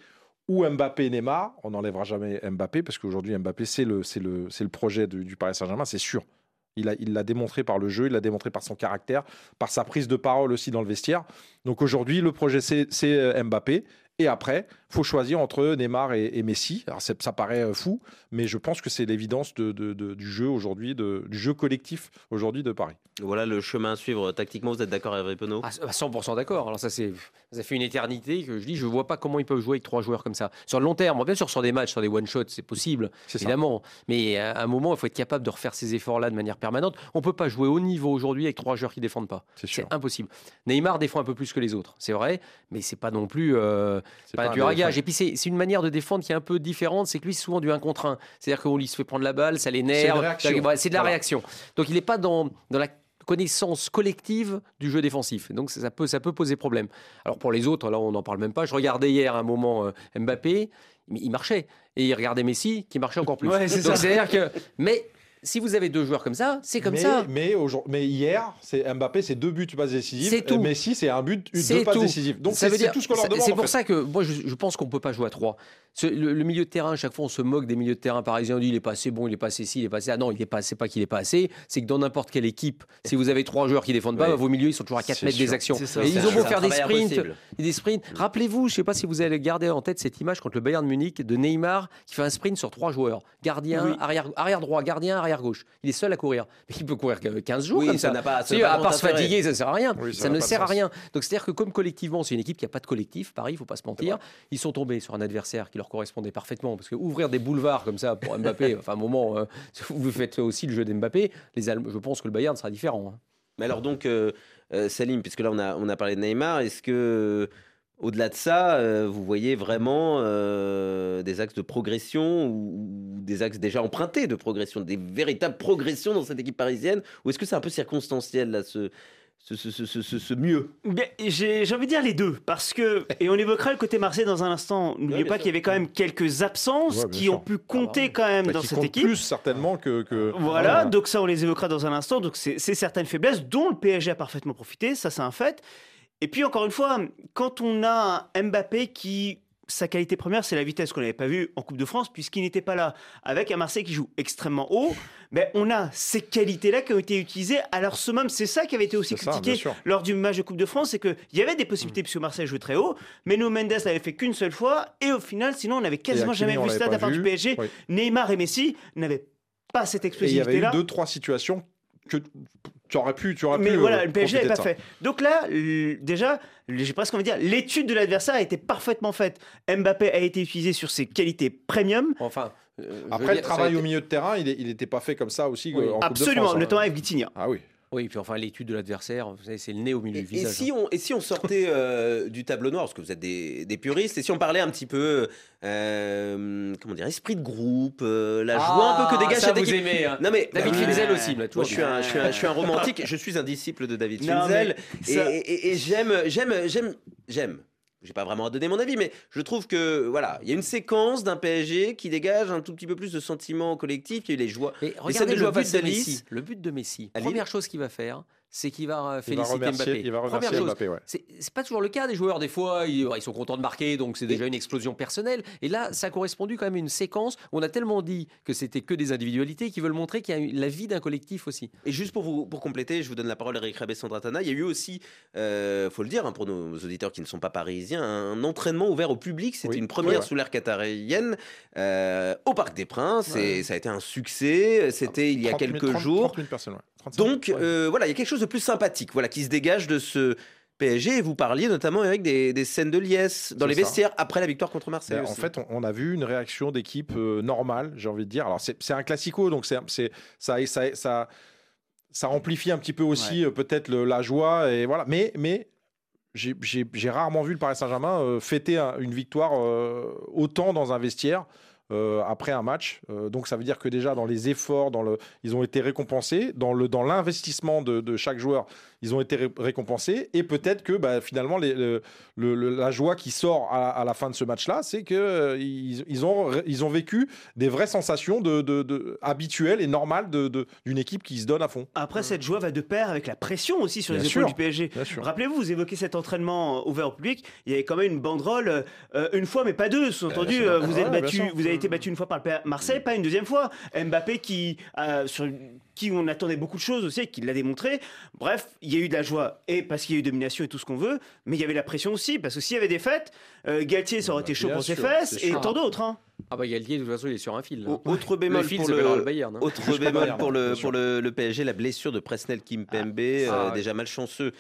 [SPEAKER 3] ou Mbappé Neymar, on n'enlèvera jamais Mbappé parce qu'aujourd'hui Mbappé c'est le, c'est le, le projet du Paris Saint-Germain, c'est sûr. Il il l'a démontré par le jeu, il l'a démontré par son caractère, par sa prise de parole aussi dans le vestiaire. Donc aujourd'hui le projet c'est, Mbappé. Et après, faut choisir entre Neymar et, et Messi. Alors ça paraît euh, fou, mais je pense que c'est l'évidence de, de- de- du jeu aujourd'hui, du jeu collectif aujourd'hui de Paris.
[SPEAKER 2] Voilà le chemin à suivre tactiquement. Vous êtes d'accord, Hervé Penaud?
[SPEAKER 4] À 100% d'accord. Alors ça, c'est, ça fait une éternité que je dis, je vois pas comment ils peuvent jouer avec trois joueurs comme ça. Sur le long terme, bien sûr, sur des matchs, sur des one-shots, c'est possible,
[SPEAKER 3] C'est ça.
[SPEAKER 4] évidemment. Mais à un moment, il faut être capable de refaire ces efforts-là de manière permanente. On peut pas jouer au niveau aujourd'hui avec trois joueurs qui défendent pas.
[SPEAKER 3] C'est
[SPEAKER 4] impossible. Neymar défend un peu plus que les autres, c'est vrai, mais c'est pas non plus euh, pas,
[SPEAKER 3] pas
[SPEAKER 4] du ragage. Et puis c'est, c'est une manière de défendre qui est un peu différente, c'est que lui, c'est souvent du 1 contre 1. C'est-à-dire qu'on lui se fait prendre la balle, ça l'énerve. C'est de la
[SPEAKER 3] Voilà.
[SPEAKER 4] réaction. Donc il n'est pas dans, dans la connaissance collective du jeu défensif. Donc ça peut, ça peut poser problème. Alors pour les autres, là on n'en parle même pas. Je regardais hier un moment euh, Mbappé, il il marchait. Et il regardait Messi qui marchait encore plus.
[SPEAKER 5] Ouais,
[SPEAKER 4] c'est-à-dire que... Mais si vous avez deux joueurs comme ça, c'est comme
[SPEAKER 3] mais,
[SPEAKER 4] ça.
[SPEAKER 3] Mais, hier, c'est Mbappé, c'est deux buts passes décisives.
[SPEAKER 4] C'est tout.
[SPEAKER 3] Messi, c'est un but, deux passes
[SPEAKER 4] tout.
[SPEAKER 3] décisives. Donc
[SPEAKER 4] Ça veut dire-
[SPEAKER 3] tout ce qu'on leur demande.
[SPEAKER 4] C'est pour
[SPEAKER 3] fait.
[SPEAKER 4] ça que moi je, je pense qu'on peut pas jouer à trois. Ce- le, le milieu de terrain, chaque fois on se moque des milieux de terrain parisiens. On dit il est pas assez bon, il est pas assez ci, il est pas assez. Ah non, il est pas. C'est pas qu'il est pas assez. C'est que dans n'importe quelle équipe, si vous avez trois joueurs qui défendent pas,
[SPEAKER 2] Ouais.
[SPEAKER 4] vos milieux ils sont toujours à 4
[SPEAKER 3] C'est
[SPEAKER 4] mètres des actions.
[SPEAKER 5] Ça.
[SPEAKER 4] Et ils ont beau faire des sprints, des sprints. Rappelez-vous, je sais pas si vous allez garder en tête cette image contre le Bayern de Munich de Neymar qui fait un sprint sur trois joueurs, gardien, arrière droit, gardien, arrière gauche. Il est seul à courir. Mais (laughs) il peut courir que 15 jours
[SPEAKER 2] Oui,
[SPEAKER 4] comme
[SPEAKER 2] ça n'a pas- ça pas
[SPEAKER 4] à part se fatiguer, ça sert à rien.
[SPEAKER 3] Oui, ça
[SPEAKER 4] ne sert à rien. Donc c'est-à-dire que comme collectivement, c'est une équipe qui n'a pas de collectif, Paris, il faut pas se mentir, ils sont tombés sur un adversaire qui leur correspondait parfaitement. Parce que ouvrir des boulevards comme ça pour Mbappé, (laughs) enfin un moment, euh, vous faites aussi le jeu d'Mbappé, les Allemands- je pense que le Bayern sera différent. hein.
[SPEAKER 2] Mais alors donc, euh, euh, Salim, puisque là on a, on a parlé de Neymar, est-ce que au-delà de ça, euh, vous voyez vraiment euh, des axes de progression ou, ou des axes déjà empruntés de progression, des véritables progressions dans cette équipe parisienne Ou est-ce que c'est un peu circonstanciel là, ce, ce, ce, ce- ce- ce- ce mieux?
[SPEAKER 5] Bien, J'ai j'ai envie de dire les deux, parce que, (laughs) et on évoquera le côté Marseille dans un instant, n'oubliez pas qu'il y avait quand même quelques absences
[SPEAKER 3] Ouais,
[SPEAKER 5] qui
[SPEAKER 3] sûr.
[SPEAKER 5] ont pu compter quand même
[SPEAKER 3] Bah,
[SPEAKER 5] dans
[SPEAKER 3] qui
[SPEAKER 5] cette équipe.
[SPEAKER 3] plus certainement que. que-
[SPEAKER 5] Voilà, donc ça on les évoquera dans un instant. Donc c'est c'est certaines faiblesses dont le PSG a parfaitement profité, ça c'est un fait. Et puis encore une fois, quand on a un Mbappé qui sa qualité première, c'est la vitesse qu'on n'avait pas vue en Coupe de France puisqu'il n'était pas là. Avec un Marseille qui joue extrêmement haut, ben, on a ces qualités-là qui ont été utilisées à leur summum. C'est ça qui avait été aussi
[SPEAKER 3] ça,
[SPEAKER 5] critiqué lors du match de Coupe de France, c'est qu'il y avait des possibilités puisque Marseille jouait très haut, mais nous Mendes l'avait fait qu'une seule fois et au final, sinon on n'avait quasiment
[SPEAKER 3] Hakimi,
[SPEAKER 5] jamais vu ça
[SPEAKER 3] pas
[SPEAKER 5] part du. PSG.
[SPEAKER 3] Oui.
[SPEAKER 5] Neymar et Messi n'avaient pas cette
[SPEAKER 3] Et il y avait eu
[SPEAKER 5] explosivité-là.
[SPEAKER 3] deux, trois situations que tu aurais pu. Tu aurais
[SPEAKER 5] Mais
[SPEAKER 3] pu,
[SPEAKER 5] voilà,
[SPEAKER 3] euh,
[SPEAKER 5] le PSG n'avait pas
[SPEAKER 3] ça.
[SPEAKER 5] fait. Donc là, déjà, j'ai presque envie de dire, l'étude de l'adversaire a été parfaitement faite. Mbappé a été utilisé sur ses qualités premium.
[SPEAKER 4] Enfin, euh,
[SPEAKER 3] Après, le travail
[SPEAKER 4] été-
[SPEAKER 3] au milieu de terrain, il n'était pas fait comme ça aussi
[SPEAKER 4] Oui.
[SPEAKER 3] euh, Coupe de
[SPEAKER 5] Absolument,
[SPEAKER 3] hein.
[SPEAKER 5] notamment avec Vitinha.
[SPEAKER 3] Ah oui.
[SPEAKER 4] Oui, puis enfin l'étude de l'adversaire, vous savez, c'est le nez au milieu
[SPEAKER 2] Et,
[SPEAKER 4] du
[SPEAKER 2] et
[SPEAKER 4] visage.
[SPEAKER 2] si
[SPEAKER 4] hein.
[SPEAKER 2] on, et si on sortait euh, du tableau noir, parce que vous êtes des, des puristes, et si on parlait un petit peu, euh, comment dire, esprit de groupe, euh, la joie un peu que dégage
[SPEAKER 4] Ah, ça,
[SPEAKER 2] cette
[SPEAKER 4] vous
[SPEAKER 2] équipe.
[SPEAKER 4] aimez, hein.
[SPEAKER 2] Non mais
[SPEAKER 4] David. Finzel aussi, là,
[SPEAKER 2] Moi, je suis, un, je, suis un, je suis un romantique, je suis un disciple de David Finzel, et,
[SPEAKER 5] ça-
[SPEAKER 2] et- et- et j'aime, j'aime, j'aime, j'aime. J'ai pas vraiment à donner mon avis, mais je trouve que voilà, il y a une séquence d'un PSG qui dégage un tout petit peu plus de sentiments collectifs. Il y a eu les joies. Scènes
[SPEAKER 4] regardez
[SPEAKER 2] de
[SPEAKER 4] le but de. Messi. Le but de Messi. Première chose qu'il va faire, c'est qu'il va euh,
[SPEAKER 3] Il va
[SPEAKER 4] féliciter
[SPEAKER 3] remercier,
[SPEAKER 4] Mbappé.
[SPEAKER 3] il va
[SPEAKER 4] Première
[SPEAKER 3] remercier. Mbappé, ouais.
[SPEAKER 4] C'est c'est pas toujours le cas des joueurs. Des fois, ils, ils sont contents de marquer, donc c'est déjà une explosion personnelle. Et là, ça a correspondu quand même à une séquence où on a tellement dit que c'était que des individualités qui veulent montrer qu'il y a eu la vie d'un collectif aussi.
[SPEAKER 2] Et juste pour vous pour compléter, je vous donne la parole à Eric Rabé-Sandratana. Il y a eu aussi, euh, faut le dire hein, pour nos auditeurs qui ne sont pas parisiens, un entraînement ouvert au public. C'était
[SPEAKER 3] Oui.
[SPEAKER 2] une première
[SPEAKER 3] Ouais, ouais.
[SPEAKER 2] sous l'ère qatarienne euh, au Parc des Princes. Et ça a été un succès. C'était il y a
[SPEAKER 3] 30 000,
[SPEAKER 2] quelques
[SPEAKER 3] 30
[SPEAKER 2] jours.
[SPEAKER 3] 30 000 personnes, ouais. 35 000,
[SPEAKER 2] Donc
[SPEAKER 3] ouais.
[SPEAKER 2] euh, voilà, il y a quelque chose de plus sympathique, voilà, qui se dégage de ce PSG. Et vous parliez notamment avec des, des scènes de liesse dans les
[SPEAKER 3] ça.
[SPEAKER 2] vestiaires après la victoire contre Marseille.
[SPEAKER 3] Ben, en fait, on, on a vu une réaction d'équipe euh, normale, j'ai envie de dire. Alors, c'est un classico, donc c'est ça, ça, ça, ça amplifie un petit peu aussi euh, peut-être la joie. Et voilà. Mais, mais j'ai- rarement vu le Paris Saint-Germain euh, fêter un- une victoire autant dans un vestiaire. Euh, après un match. Euh, donc ça veut dire que déjà dans les efforts, dans le, ils ont été récompensés. Dans le dans l'investissement de, de chaque joueur, ils ont été ré- récompensés. Et peut-être que bah, finalement les- le- le- le- la joie qui sort à, à la fin de ce match-là, c'est que euh, ils, ils ont ils ont vécu des vraies sensations de, de- de- habituelles et normales d'une équipe qui se donne à fond.
[SPEAKER 5] Après, cette joie va de pair avec la pression aussi sur
[SPEAKER 3] Bien
[SPEAKER 5] les épaules
[SPEAKER 3] sûr,
[SPEAKER 5] du PSG. Rappelez-vous, vous évoquez cet entraînement ouvert au public. Il y avait quand même une banderole, une fois mais pas deux. Sous-entendu, vous, êtes battu, vous avez été battu une fois par le Marseille, pas une deuxième fois. Mbappé qui, euh, sur qui on attendait beaucoup de choses aussi et qui l'a démontré. Bref, il y a eu de la joie et parce qu'il y a eu domination et tout ce qu'on veut, mais il y avait la pression aussi parce que s'il y avait des fêtes, euh, Galtier ça aurait été chaud pour ses fesses et tant d'autres. hein.
[SPEAKER 4] Ah bah Galtier, de toute façon, il est sur un fil. là.
[SPEAKER 2] Autre bémol
[SPEAKER 4] le fil
[SPEAKER 2] pour
[SPEAKER 4] s'appellera
[SPEAKER 2] le,
[SPEAKER 4] le Bayern. hein.
[SPEAKER 2] autre bémol pour le pour le, le PSG, la blessure de Presnel Kimpembe, euh,
[SPEAKER 4] Ah,
[SPEAKER 2] déjà malchanceux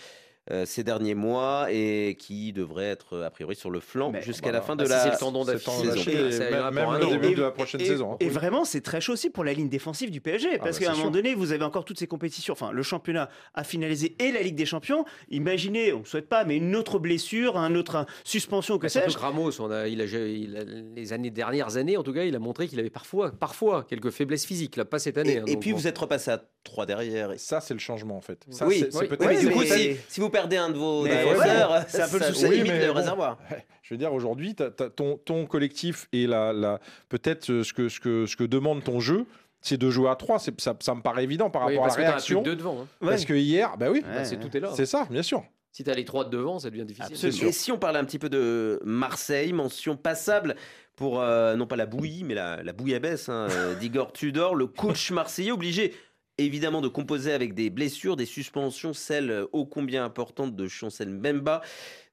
[SPEAKER 2] euh, ces derniers mois et qui devrait être a priori sur le flanc jusqu'à
[SPEAKER 3] voilà.
[SPEAKER 2] la fin de
[SPEAKER 4] si
[SPEAKER 2] la
[SPEAKER 4] c'est le tendon
[SPEAKER 2] saison.
[SPEAKER 4] Et
[SPEAKER 3] même le début
[SPEAKER 5] Et-
[SPEAKER 3] de la prochaine
[SPEAKER 5] et,
[SPEAKER 3] saison. hein.
[SPEAKER 5] Et vraiment, c'est très chaud aussi pour la ligne défensive du PSG.
[SPEAKER 3] Ah
[SPEAKER 5] Parce
[SPEAKER 3] bah,
[SPEAKER 5] qu'à un moment donné, vous avez encore toutes ces compétitions. Enfin, le championnat a finalisé et la Ligue des Champions. Imaginez, on ne souhaite pas, mais une autre blessure, un autre un- suspension, que sais-je.
[SPEAKER 4] Ramos, on a, il a, il a- les années dernières années, en tout cas, il a montré qu'il avait parfois, parfois quelques faiblesses physiques. Là, pas cette année.
[SPEAKER 2] Et,
[SPEAKER 4] hein,
[SPEAKER 2] et
[SPEAKER 4] donc
[SPEAKER 2] puis
[SPEAKER 4] bon.
[SPEAKER 2] vous êtes repassé à 3 derrière.
[SPEAKER 3] Ça, c'est le changement en fait. Ça,
[SPEAKER 2] oui,
[SPEAKER 4] oui,
[SPEAKER 3] peut-être
[SPEAKER 2] Oui, mais si vous perdez un de vos
[SPEAKER 5] Mais
[SPEAKER 2] défenseurs,
[SPEAKER 5] ouais, (laughs) c'est un peu le souci.
[SPEAKER 3] Oui,
[SPEAKER 2] limite
[SPEAKER 3] bon.
[SPEAKER 2] réservoir. (laughs)
[SPEAKER 3] Je veux dire, aujourd'hui, ton, ton collectif et la, la, peut-être euh, ce que, ce, que, ce que demande ton jeu, c'est de jouer à 3. Ça, ça me paraît évident par
[SPEAKER 4] Oui,
[SPEAKER 3] rapport à
[SPEAKER 4] parce
[SPEAKER 3] la
[SPEAKER 4] que
[SPEAKER 3] réaction.
[SPEAKER 4] de deux devant. hein.
[SPEAKER 3] Parce que hier, bah oui,
[SPEAKER 5] Ouais,
[SPEAKER 4] Bah, c'est
[SPEAKER 5] ouais.
[SPEAKER 4] tout est là.
[SPEAKER 3] c'est ça, bien sûr.
[SPEAKER 4] Si t'as les trois de devant, ça devient difficile.
[SPEAKER 2] Et si on parlait un petit peu de Marseille, mention passable pour euh, non pas la bouillie, mais la, la bouillabaisse hein, euh, d'Igor Tudor, le coach marseillais obligé évidemment de composer avec des blessures, des suspensions, celles euh, ô combien importantes de Chancel Mbemba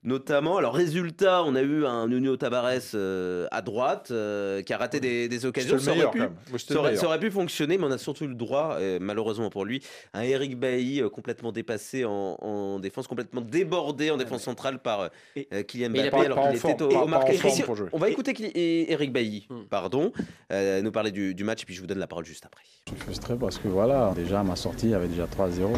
[SPEAKER 2] notamment. Alors résultat, on a eu un Nuno Tavares euh, à droite euh, qui a raté des, occasions. Ça aurait pu- ça aurait,
[SPEAKER 3] meilleur.
[SPEAKER 2] ça aurait pu fonctionner, mais on a surtout eu le droit, euh, malheureusement pour lui, un Eric Bailly euh, complètement dépassé en, en défense, complètement débordé en défense centrale par Kylian Mbappé.
[SPEAKER 3] pas-
[SPEAKER 2] alors qu'il était au,
[SPEAKER 3] pas-
[SPEAKER 2] au. On va écouter et- Eric Bailly,
[SPEAKER 4] Hmm.
[SPEAKER 2] pardon, euh, nous parler du, du match, et puis je vous donne la parole juste après.
[SPEAKER 11] Je suis frustré parce que voilà, déjà à ma sortie, il y avait déjà 3-0.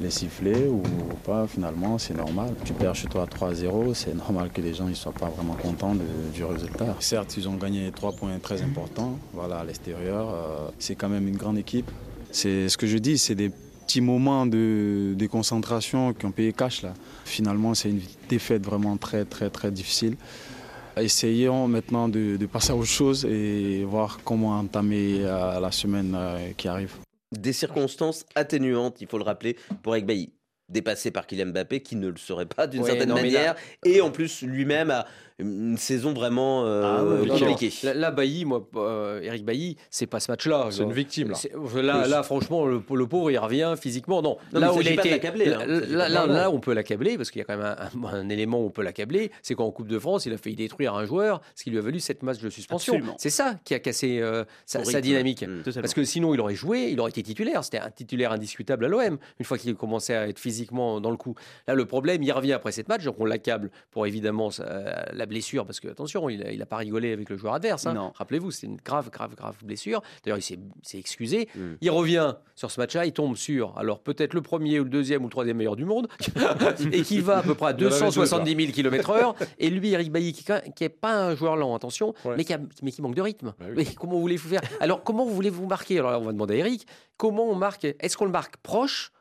[SPEAKER 11] Les sifflets ou pas, finalement, c'est normal. Tu perds chez toi 3-0, c'est normal que les gens ne soient pas vraiment contents du résultat. Certes, ils ont gagné 3 points très importants voilà, à l'extérieur. euh, c'est quand même une grande équipe. C'est ce que je dis, c'est des petits moments de, concentration qui ont payé cash. Là. Finalement, c'est une défaite vraiment très, très, très difficile. Essayons maintenant de, de passer à autre chose et voir comment entamer euh, la semaine euh, qui arrive.
[SPEAKER 2] Des circonstances atténuantes, il faut le rappeler, pour Eric Bailly. Dépassé par Kylian Mbappé, qui ne le serait pas d'une
[SPEAKER 4] Ouais,
[SPEAKER 2] certaine
[SPEAKER 4] non,
[SPEAKER 2] manière, et en plus lui-même a une saison vraiment euh,
[SPEAKER 5] Ah ouais,
[SPEAKER 2] compliquée.
[SPEAKER 4] Là, là, Bailly, moi, euh, Eric Bailly, c'est pas ce match-là.
[SPEAKER 3] C'est une victime là.
[SPEAKER 4] C'est- Là, franchement, le, le pauvre, il revient physiquement. Non,
[SPEAKER 2] Non,
[SPEAKER 4] là où il a été,
[SPEAKER 2] hein.
[SPEAKER 4] là,
[SPEAKER 2] non.
[SPEAKER 4] on peut l'accabler parce qu'il y a quand même un, un- un élément où on peut l'accabler, c'est qu'en Coupe de France, il a failli détruire un joueur, ce qui lui a valu sept matchs de suspension. C'est ça qui a cassé euh, sa, dynamique.
[SPEAKER 2] Mm.
[SPEAKER 4] Parce que sinon, il aurait joué, il aurait été titulaire. C'était un titulaire indiscutable à l'OM, une fois qu'il commençait à être physiquement dans le coup. Là, le problème, il revient après cette match, donc on l'accable pour évidemment la blessure, parce que, attention, il n'a pas rigolé avec le joueur adverse. hein.
[SPEAKER 5] Non.
[SPEAKER 4] Rappelez-vous, c'est une grave, grave, grave blessure. D'ailleurs, il s'est- excusé.
[SPEAKER 2] Mm.
[SPEAKER 4] Il revient sur ce match-là, il tombe sur, alors peut-être le premier ou le deuxième ou le troisième meilleur du monde, (laughs) et qui va à peu près à
[SPEAKER 3] Il y en avait deux,
[SPEAKER 4] 270 000 km/h. Et lui, Eric Bailly, qui n'est pas un joueur lent, attention,
[SPEAKER 3] Ouais.
[SPEAKER 4] mais, qui a- mais qui manque de rythme.
[SPEAKER 3] Bah oui.
[SPEAKER 4] Mais comment voulez-vous faire? Alors, comment voulez-vous marquer? Alors, là, on va demander à Eric, comment on marque? Est-ce qu'on le marque proche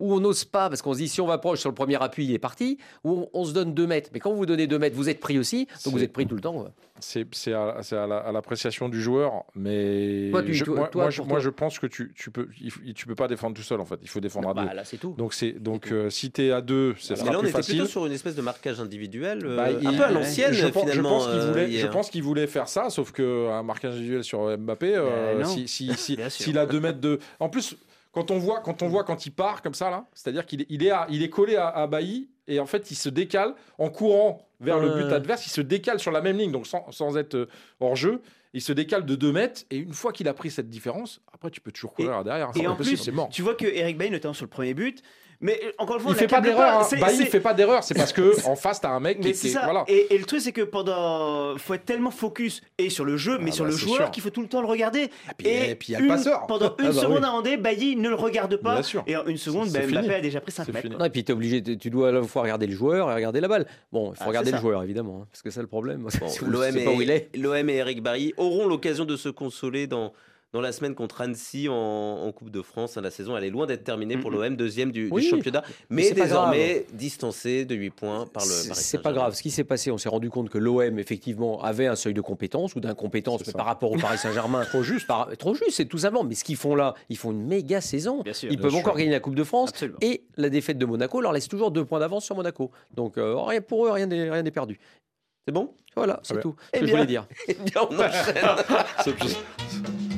[SPEAKER 4] ou on n'ose pas, parce qu'on se dit si on va proche sur le premier appui, il est parti, ou on, on se donne 2 mètres. Mais quand vous vous donnez 2 mètres, vous êtes pris aussi, donc vous
[SPEAKER 3] C'est-
[SPEAKER 4] êtes pris tout le temps.
[SPEAKER 3] C'est c'est à, c'est à la- à l'appréciation du joueur, mais
[SPEAKER 4] Toi, tu-
[SPEAKER 3] je,
[SPEAKER 4] toi-
[SPEAKER 3] moi,
[SPEAKER 4] toi,
[SPEAKER 3] moi, je, moi,
[SPEAKER 4] toi.
[SPEAKER 3] je pense que tu, tu peux il tu peux pas défendre tout seul en fait. Il faut défendre à
[SPEAKER 4] Bah,
[SPEAKER 3] deux.
[SPEAKER 4] là, c'est tout.
[SPEAKER 3] Donc c'est donc euh, si t'es à deux, ça
[SPEAKER 2] Mais
[SPEAKER 3] sera
[SPEAKER 2] là, on
[SPEAKER 3] plus
[SPEAKER 2] était
[SPEAKER 3] facile.
[SPEAKER 2] plutôt sur une espèce de marquage individuel, euh,
[SPEAKER 3] Bah,
[SPEAKER 2] un
[SPEAKER 3] il-
[SPEAKER 2] peu à l'ancienne
[SPEAKER 3] je
[SPEAKER 2] finalement.
[SPEAKER 3] pense qu'il
[SPEAKER 2] euh,
[SPEAKER 3] voulait, je pense qu'il voulait faire ça, sauf que un marquage individuel sur Mbappé, euh,
[SPEAKER 5] non.
[SPEAKER 3] si, si, si- s'il a deux mètres de, en plus. Quand on voit, quand on voit quand il part comme ça là, c'est-à-dire qu'il est, il est, à- il est collé à, à Bailly et en fait il se décale en courant vers le but adverse, il se décale sur la même ligne donc sans, sans être euh, hors jeu, il se décale de 2 mètres et une fois qu'il a pris cette différence, après tu peux toujours courir derrière,
[SPEAKER 5] et
[SPEAKER 3] c'est
[SPEAKER 5] en plus,
[SPEAKER 3] c'est mort.
[SPEAKER 5] Tu vois que Eric Bailly, notamment sur le premier but, Mais euh, encore une fois,
[SPEAKER 3] Il
[SPEAKER 5] on
[SPEAKER 3] fait pas d'erreur. hein. Bailly
[SPEAKER 5] c'est-
[SPEAKER 3] fait pas d'erreur. C'est parce que (laughs) en face, t'as un mec qui
[SPEAKER 5] Mais
[SPEAKER 3] qui
[SPEAKER 5] c'est
[SPEAKER 3] est-
[SPEAKER 5] ça.
[SPEAKER 3] voilà.
[SPEAKER 5] Et, et le truc, c'est que pendant. faut être tellement focus et sur le jeu, mais
[SPEAKER 3] Ah
[SPEAKER 5] sur
[SPEAKER 3] bah,
[SPEAKER 5] le joueur qu'il faut tout le temps le regarder.
[SPEAKER 3] puis- et puis, il y a le
[SPEAKER 5] une-
[SPEAKER 3] passeur.
[SPEAKER 5] Pendant (laughs) une
[SPEAKER 3] Ah bah
[SPEAKER 5] seconde
[SPEAKER 3] oui.
[SPEAKER 5] à Andé, Bailly ne le regarde pas.
[SPEAKER 3] Bien sûr.
[SPEAKER 5] Et en une seconde,
[SPEAKER 3] fini.
[SPEAKER 5] Mbappé a déjà pris 5
[SPEAKER 3] C'est
[SPEAKER 5] mètres.
[SPEAKER 4] Non, et puis tu es obligé, de- tu dois à la fois regarder le joueur et regarder la balle. Bon, il faut
[SPEAKER 5] Ah,
[SPEAKER 4] regarder le
[SPEAKER 5] ça.
[SPEAKER 4] joueur évidemment, hein, parce que c'est le problème. (laughs) Il
[SPEAKER 2] et, l'OM et Eric Barry auront l'occasion de se consoler dans, dans la semaine contre Annecy en, en Coupe de France. La saison, elle est loin d'être terminée pour l'OM, deuxième du, championnat, mais désormais distancé de 8 points par le Paris
[SPEAKER 4] c'est pas
[SPEAKER 2] Saint-Germain.
[SPEAKER 4] grave. Ce qui s'est passé, on s'est rendu compte que l'OM, effectivement, avait un seuil de compétence ou d'incompétence par rapport au Paris Saint-Germain. (laughs)
[SPEAKER 3] trop juste.
[SPEAKER 4] trop juste, c'est tout simplement. Mais ce qu'ils font là, ils font une méga saison.
[SPEAKER 5] Bien sûr.
[SPEAKER 4] Ils
[SPEAKER 5] Bien
[SPEAKER 4] peuvent
[SPEAKER 5] sûr.
[SPEAKER 4] encore gagner la Coupe de France.
[SPEAKER 5] Absolument.
[SPEAKER 4] Et la défaite de Monaco leur laisse toujours deux points d'avance sur Monaco. Donc, euh, rien pour eux, rien n'est rien n'est perdu.
[SPEAKER 2] C'est bon?
[SPEAKER 4] Voilà, c'est
[SPEAKER 3] bien.
[SPEAKER 4] tout.
[SPEAKER 2] Eh
[SPEAKER 4] Ce que je voulais dire. (laughs)
[SPEAKER 2] Eh bien, on enchaîne. (laughs)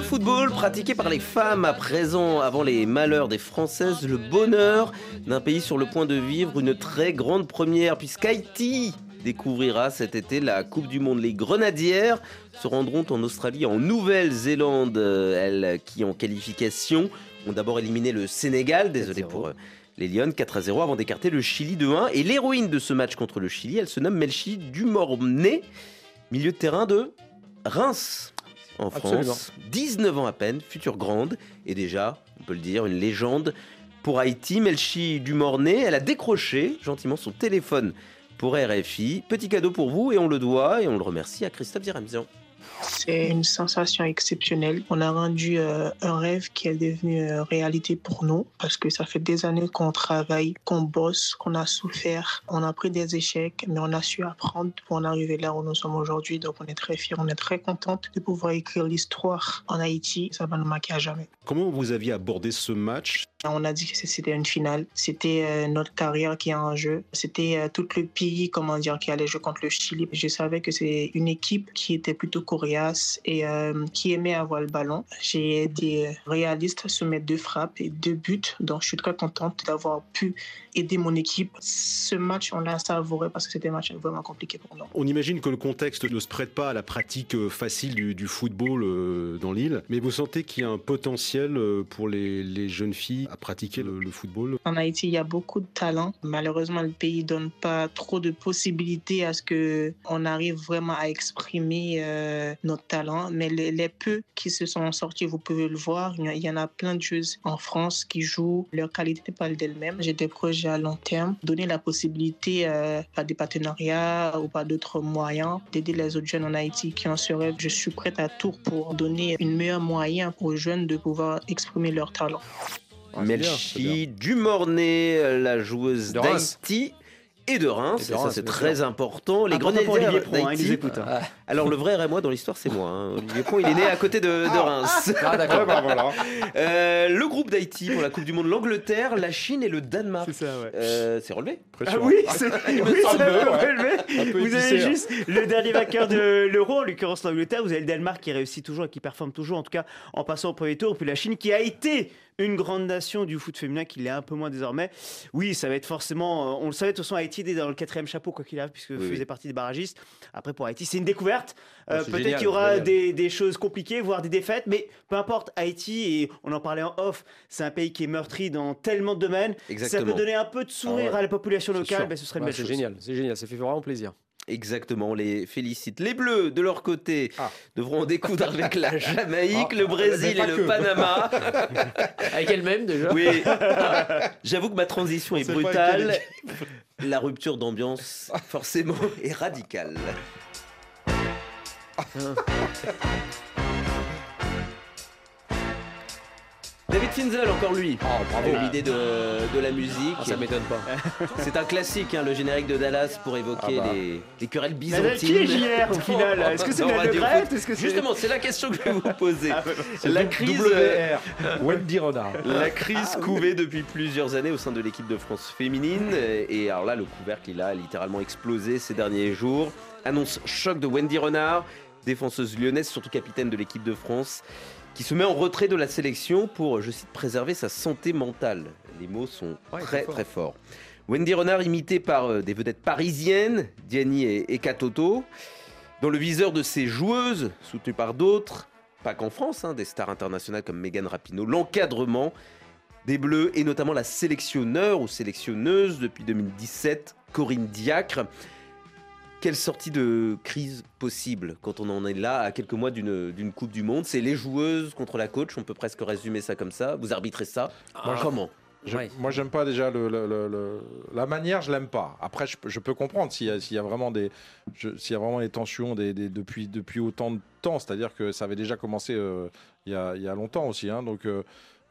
[SPEAKER 12] Le football
[SPEAKER 2] pratiqué par les femmes à présent, avant les malheurs des Françaises, le bonheur d'un pays sur le point de vivre une très grande première, puisqu'Haïti découvrira cet été la Coupe du Monde. Les Grenadières se rendront en Australie, en Nouvelle-Zélande, elles qui en qualification ont d'abord éliminé le Sénégal, désolé pour euh, les Lions, 4 à 0 avant d'écarter le Chili de 1. Et l'héroïne de ce match contre le Chili, elle se nomme Melchi Dumornay, milieu de terrain de Reims en
[SPEAKER 4] Absolument.
[SPEAKER 2] France. 19 ans à peine, future grande, et déjà, on peut le dire, une légende pour Haïti. Melchi Dumornay, elle a décroché gentiment son téléphone pour RFI. Petit cadeau pour vous, et on le doit, et on le remercie à Christophe Diremzian.
[SPEAKER 13] C'est une sensation exceptionnelle. On a rendu euh, un rêve qui est devenu euh, réalité pour nous parce que ça fait des années qu'on travaille, qu'on bosse, qu'on a souffert, on a pris des échecs, mais on a su apprendre pour en arriver là où nous sommes aujourd'hui. Donc on est très fiers, on est très contente de pouvoir écrire l'histoire en Haïti. Ça va nous marquer à jamais.
[SPEAKER 14] Comment vous aviez abordé ce match
[SPEAKER 13] On a dit que c'était une finale. C'était euh, notre carrière qui est en jeu. C'était euh, tout le pays, comment dire, qui allait jouer contre le Chili. Je savais que c'est une équipe qui était plutôt coriace et euh, qui aimait avoir le ballon. J'ai été réaliste sur mes deux frappes et deux buts. Donc je suis très contente d'avoir pu aider mon équipe. Ce match, on l'a savouré parce que c'était un match vraiment compliqué pour nous.
[SPEAKER 14] On imagine que le contexte ne se prête pas à la pratique facile du, football dans l'île, mais vous sentez qu'il y a un potentiel pour les jeunes filles à pratiquer le, football
[SPEAKER 13] En Haïti, il y a beaucoup de talent. Malheureusement, le pays donne pas trop de possibilités à ce que on arrive vraiment à exprimer euh, notre talent. Mais les, peu qui se sont sortis, vous pouvez le voir, il y en a plein de choses en France qui jouent. Leur qualité parle d'elle-même. J'ai des projets à long terme, donner la possibilité euh, à des partenariats ou par d'autres moyens d'aider les autres jeunes en Haïti qui en se rêvent. Je suis prête à tout pour donner une meilleure moyen aux jeunes de pouvoir exprimer leur talent.
[SPEAKER 4] Ah,
[SPEAKER 2] Melchi Dumornay, la joueuse d'Haïti. Et de Reims,
[SPEAKER 4] Et de
[SPEAKER 2] et ça c'est très
[SPEAKER 4] sûr.
[SPEAKER 2] important. Les
[SPEAKER 5] Important
[SPEAKER 2] Grenadiers
[SPEAKER 5] hein, il
[SPEAKER 2] d'Haïti.
[SPEAKER 5] nous écoute, hein.
[SPEAKER 2] Ah. Alors le vrai Rémois dans l'histoire c'est moi. hein. (laughs) Olivier Pro il est né à côté de, de Reims.
[SPEAKER 4] Ah, d'accord. (laughs)
[SPEAKER 3] Bah, voilà.
[SPEAKER 2] Euh, le groupe d'Haïti pour la Coupe du Monde, l'Angleterre, la Chine et le Danemark.
[SPEAKER 5] C'est ça, ouais.
[SPEAKER 2] Euh, c'est relevé
[SPEAKER 5] Ah oui, c'est
[SPEAKER 2] semble,
[SPEAKER 5] c'est relevé. Vous avez
[SPEAKER 3] hein.
[SPEAKER 5] juste le dernier vainqueur de l'Euro, en l'occurrence l'Angleterre. Vous avez le Danemark qui réussit toujours et qui performe toujours, en tout cas en passant au premier tour. Puis la Chine qui a été une grande nation du foot féminin, qui l'est un peu moins désormais. Oui, ça va être forcément. euh, On le savait de toute façon, Haïti est dans le quatrième chapeau, quoi qu'il arrive, puisque
[SPEAKER 2] oui.
[SPEAKER 5] faisait partie des barragistes. Après, pour Haïti, c'est une découverte. Euh,
[SPEAKER 4] Ouais, c'est
[SPEAKER 5] Peut-être qu'il y aura des, des choses compliquées, voire des défaites, mais peu importe. Haïti, et on en parlait en off, c'est un pays qui est meurtri dans tellement de domaines. Ça
[SPEAKER 2] Exactement.
[SPEAKER 5] peut donner un peu de sourire
[SPEAKER 4] Ah ouais.
[SPEAKER 5] à la population
[SPEAKER 4] C'est
[SPEAKER 5] locale, ben, ce serait une
[SPEAKER 4] Ouais,
[SPEAKER 5] belle
[SPEAKER 4] C'est
[SPEAKER 5] chose.
[SPEAKER 4] génial, c'est génial, ça fait vraiment plaisir.
[SPEAKER 2] Exactement, on les félicite. Les Bleus, de leur côté,
[SPEAKER 3] Ah.
[SPEAKER 2] devront en découdre avec la (laughs) Jamaïque,
[SPEAKER 3] Ah,
[SPEAKER 2] le Brésil et le. Panama. (laughs)
[SPEAKER 4] Avec elle-même déjà.
[SPEAKER 2] Oui, j'avoue que ma transition est brutale. (laughs) La rupture d'ambiance, forcément, est radicale. David Finzel, encore lui.
[SPEAKER 4] bravo.
[SPEAKER 2] Avec l'idée de, de la musique.
[SPEAKER 4] Ah, ça m'étonne pas. (laughs)
[SPEAKER 2] C'est un classique, hein, le générique de Dallas pour évoquer
[SPEAKER 3] Ah bah.
[SPEAKER 2] les, les querelles
[SPEAKER 5] Mais qui est
[SPEAKER 2] byzantines.
[SPEAKER 5] JR au final? Est-ce que c'est que c'est-
[SPEAKER 2] Justement, c'est la question que je vais vous poser. (laughs)
[SPEAKER 5] Ah,
[SPEAKER 2] la crise, euh,
[SPEAKER 3] WR. (laughs) Wendy Renard.
[SPEAKER 2] la crise couvée depuis plusieurs années au sein de l'équipe de France féminine. Et alors là, le couvercle, il a littéralement explosé ces derniers jours. Annonce choc de Wendy Renard, défenseuse lyonnaise, surtout capitaine de l'équipe de France, qui se met en retrait de la sélection pour, je cite, préserver sa santé mentale. Les mots sont
[SPEAKER 4] Ouais,
[SPEAKER 2] très
[SPEAKER 4] fort.
[SPEAKER 2] très forts. Wendy Renard imité par euh, des vedettes parisiennes, Diani et, et Katoto, dans le viseur de ces joueuses, soutenues par d'autres, pas qu'en France, hein, des stars internationales comme Megan Rapinoe, l'encadrement des Bleus et notamment la sélectionneur ou sélectionneuse depuis 2017, Corinne Diacre. Quelle sortie de crise possible quand on en est là à quelques mois d'une Coupe du Monde? C'est les joueuses contre la coach, on peut presque résumer ça comme ça. Vous arbitrez ça?
[SPEAKER 3] Moi, je-
[SPEAKER 2] Comment?
[SPEAKER 3] Je- Moi, j'aime pas déjà le, le- le- le- la manière, je l'aime pas. Après, je, peux- je peux comprendre s'il y, a- s'il y a vraiment des, je- s'il y a vraiment des tensions des, des- depuis, depuis autant de temps. C'est-à-dire que ça avait déjà commencé euh, il, y a, il y a longtemps aussi. hein. donc, euh,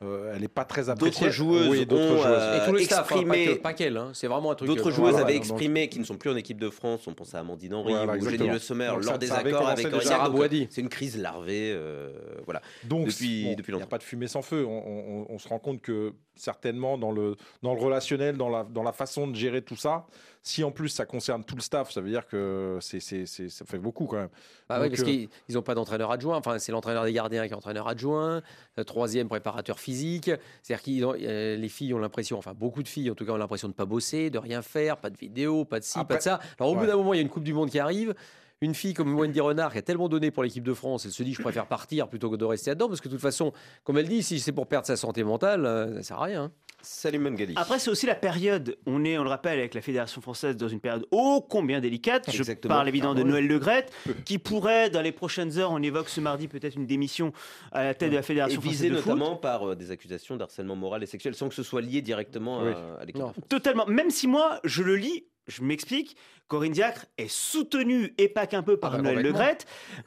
[SPEAKER 3] euh, elle n'est pas très appréciée.
[SPEAKER 2] D'autres joueuses
[SPEAKER 3] Oui, d'autres
[SPEAKER 2] ont,
[SPEAKER 3] joueuses.
[SPEAKER 2] euh,
[SPEAKER 4] Et tout le hein,
[SPEAKER 2] exprimé-
[SPEAKER 4] qu'elle, hein, c'est vraiment un truc.
[SPEAKER 2] D'autres
[SPEAKER 4] euh,
[SPEAKER 2] joueuses
[SPEAKER 4] voilà,
[SPEAKER 2] avaient
[SPEAKER 4] donc-
[SPEAKER 2] exprimé qu'ils ne sont plus en équipe de France. On pense à Amandine Henry
[SPEAKER 3] Voilà,
[SPEAKER 2] ou Jenny. Le Sommer
[SPEAKER 3] Donc
[SPEAKER 2] lors
[SPEAKER 3] ça-
[SPEAKER 2] des accords avec
[SPEAKER 3] Boadi.
[SPEAKER 2] C'est une crise larvée. euh, voilà.
[SPEAKER 3] Donc,
[SPEAKER 2] depuis,
[SPEAKER 3] bon,
[SPEAKER 2] depuis
[SPEAKER 3] il n'y a
[SPEAKER 2] longtemps.
[SPEAKER 3] pas de fumée sans feu. On, on- on se rend compte que certainement dans le, dans le relationnel, dans la, dans la façon de gérer tout ça, si en plus ça concerne tout le staff, ça veut dire que c'est, c'est, c'est- ça fait beaucoup quand même.
[SPEAKER 4] Bah oui, parce
[SPEAKER 3] euh,
[SPEAKER 4] qu'ils n'ont pas d'entraîneur adjoint. Enfin, c'est l'entraîneur des gardiens qui est entraîneur adjoint, le troisième préparateur physique. C'est-à-dire que les filles ont l'impression, enfin beaucoup de filles en tout cas ont l'impression de ne pas bosser, de rien faire, pas de vidéo, pas de ci,
[SPEAKER 3] Après-
[SPEAKER 4] pas de ça. Alors au bout d'un moment, il y a une Coupe du Monde qui arrive. Une fille comme Wendy Renard qui a tellement donné pour l'équipe de France, elle se dit je préfère partir plutôt que de rester là-dedans parce que de toute façon, comme elle dit, si c'est pour perdre sa santé mentale, euh, ça sert à rien.
[SPEAKER 2] Salut.
[SPEAKER 5] Après, c'est aussi la période. On est, on le rappelle, avec la Fédération française dans une période ô combien délicate. Je parle évidemment de
[SPEAKER 2] Ah.
[SPEAKER 5] Noël Le Graët, (laughs) qui pourrait, dans les prochaines heures, on évoque ce mardi peut-être une démission à la tête de la
[SPEAKER 2] Et
[SPEAKER 5] Fédération française
[SPEAKER 2] visé
[SPEAKER 5] foot.
[SPEAKER 2] notamment par euh, des accusations d'harcèlement moral et sexuel sans que ce soit lié directement
[SPEAKER 5] Oui.
[SPEAKER 2] à, à l'équipe.
[SPEAKER 5] Totalement. Même si moi, je le lis, je m'explique, Corinne Diacre est soutenue et pas qu'un peu par
[SPEAKER 3] Ah bah,
[SPEAKER 5] Noël.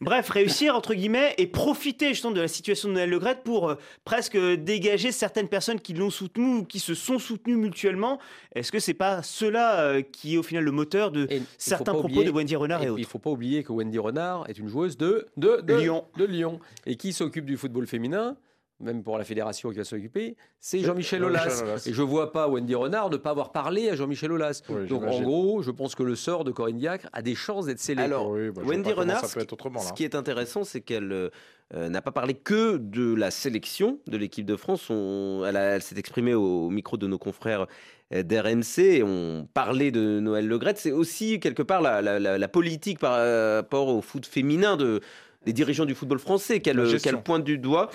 [SPEAKER 5] Bref, réussir, entre guillemets, et profiter justement de la situation de Noël Le Graët pour euh, presque dégager certaines personnes qui l'ont soutenu ou qui se sont soutenues mutuellement. Est-ce que c'est pas cela euh, qui est au final le moteur de certains propos
[SPEAKER 4] oublier-
[SPEAKER 5] de Wendy Renard et,
[SPEAKER 4] et
[SPEAKER 5] autres
[SPEAKER 4] Il ne faut pas oublier que Wendy Renard est une joueuse de, de, de
[SPEAKER 5] Lyon.
[SPEAKER 4] De Lyon. Et qui s'occupe du football féminin? Même pour la fédération qui va s'occuper, c'est Jean-Michel
[SPEAKER 3] Jean-Michel
[SPEAKER 4] Aulas. Et je vois pas Wendy Renard ne pas avoir parlé à Jean-Michel Aulas.
[SPEAKER 3] Oui,
[SPEAKER 4] Donc en gros, je pense que le sort de Corinne Diacre a des chances d'être scellé.
[SPEAKER 2] Alors,
[SPEAKER 3] bah,
[SPEAKER 2] Wendy Renard, ce, qui- ce qui est intéressant, c'est qu'elle euh, euh, n'a pas parlé que de la sélection de l'équipe de France. On- elle s'est exprimée au, au micro de nos confrères euh, d'RMC et on parlait de Noël Legrette. C'est aussi quelque part la, la- la- la politique par rapport au foot féminin de, des dirigeants du football français qu'elle qu'elle pointe du doigt.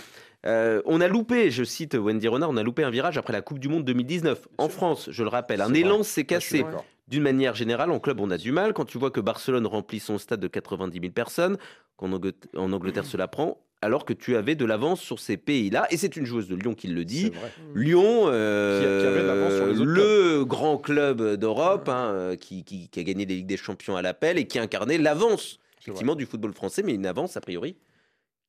[SPEAKER 2] Euh, on a loupé, je cite Wendy Renard, on a loupé un virage après la Coupe du Monde 2019 en France, je le rappelle. Un élan s'est cassé. D'une manière générale, en club, on a du mal. Quand tu vois que Barcelone remplit son stade de 90 000 personnes, qu'en Angleterre, en Angleterre cela prend, alors que tu avais de l'avance sur ces pays-là. Et c'est une joueuse de Lyon qui le dit. Lyon, euh,
[SPEAKER 3] Qui les
[SPEAKER 2] le grand club d'Europe, hein, euh, qui, qui- qui a gagné des Ligues des Champions à l'appel et qui incarnait l'avance, effectivement, du football français, mais une avance, a priori,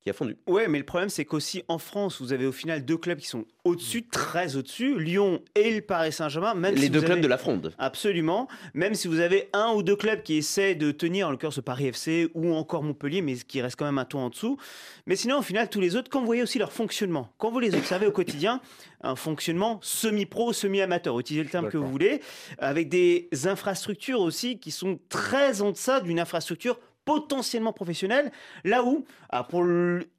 [SPEAKER 2] qui a fondu.
[SPEAKER 5] Ouais, mais le problème, c'est qu'aussi en France, vous avez au final deux clubs qui sont au-dessus, très au-dessus, Lyon et le Paris Saint-Germain. Même
[SPEAKER 2] Les
[SPEAKER 5] si
[SPEAKER 2] deux clubs
[SPEAKER 5] avez-
[SPEAKER 2] de la fronde.
[SPEAKER 5] Absolument. Même si vous avez un ou deux clubs qui essaient de tenir, en l'occurrence le Paris FC ou encore Montpellier, mais qui reste quand même un tour en dessous. Mais sinon, au final, tous les autres, quand vous voyez aussi leur fonctionnement, quand vous les observez au quotidien, un fonctionnement semi-pro, semi-amateur, utilisez le terme que vous voulez, avec des infrastructures aussi qui sont très en deçà d'une infrastructure potentiellement professionnelle, là où, ah, pour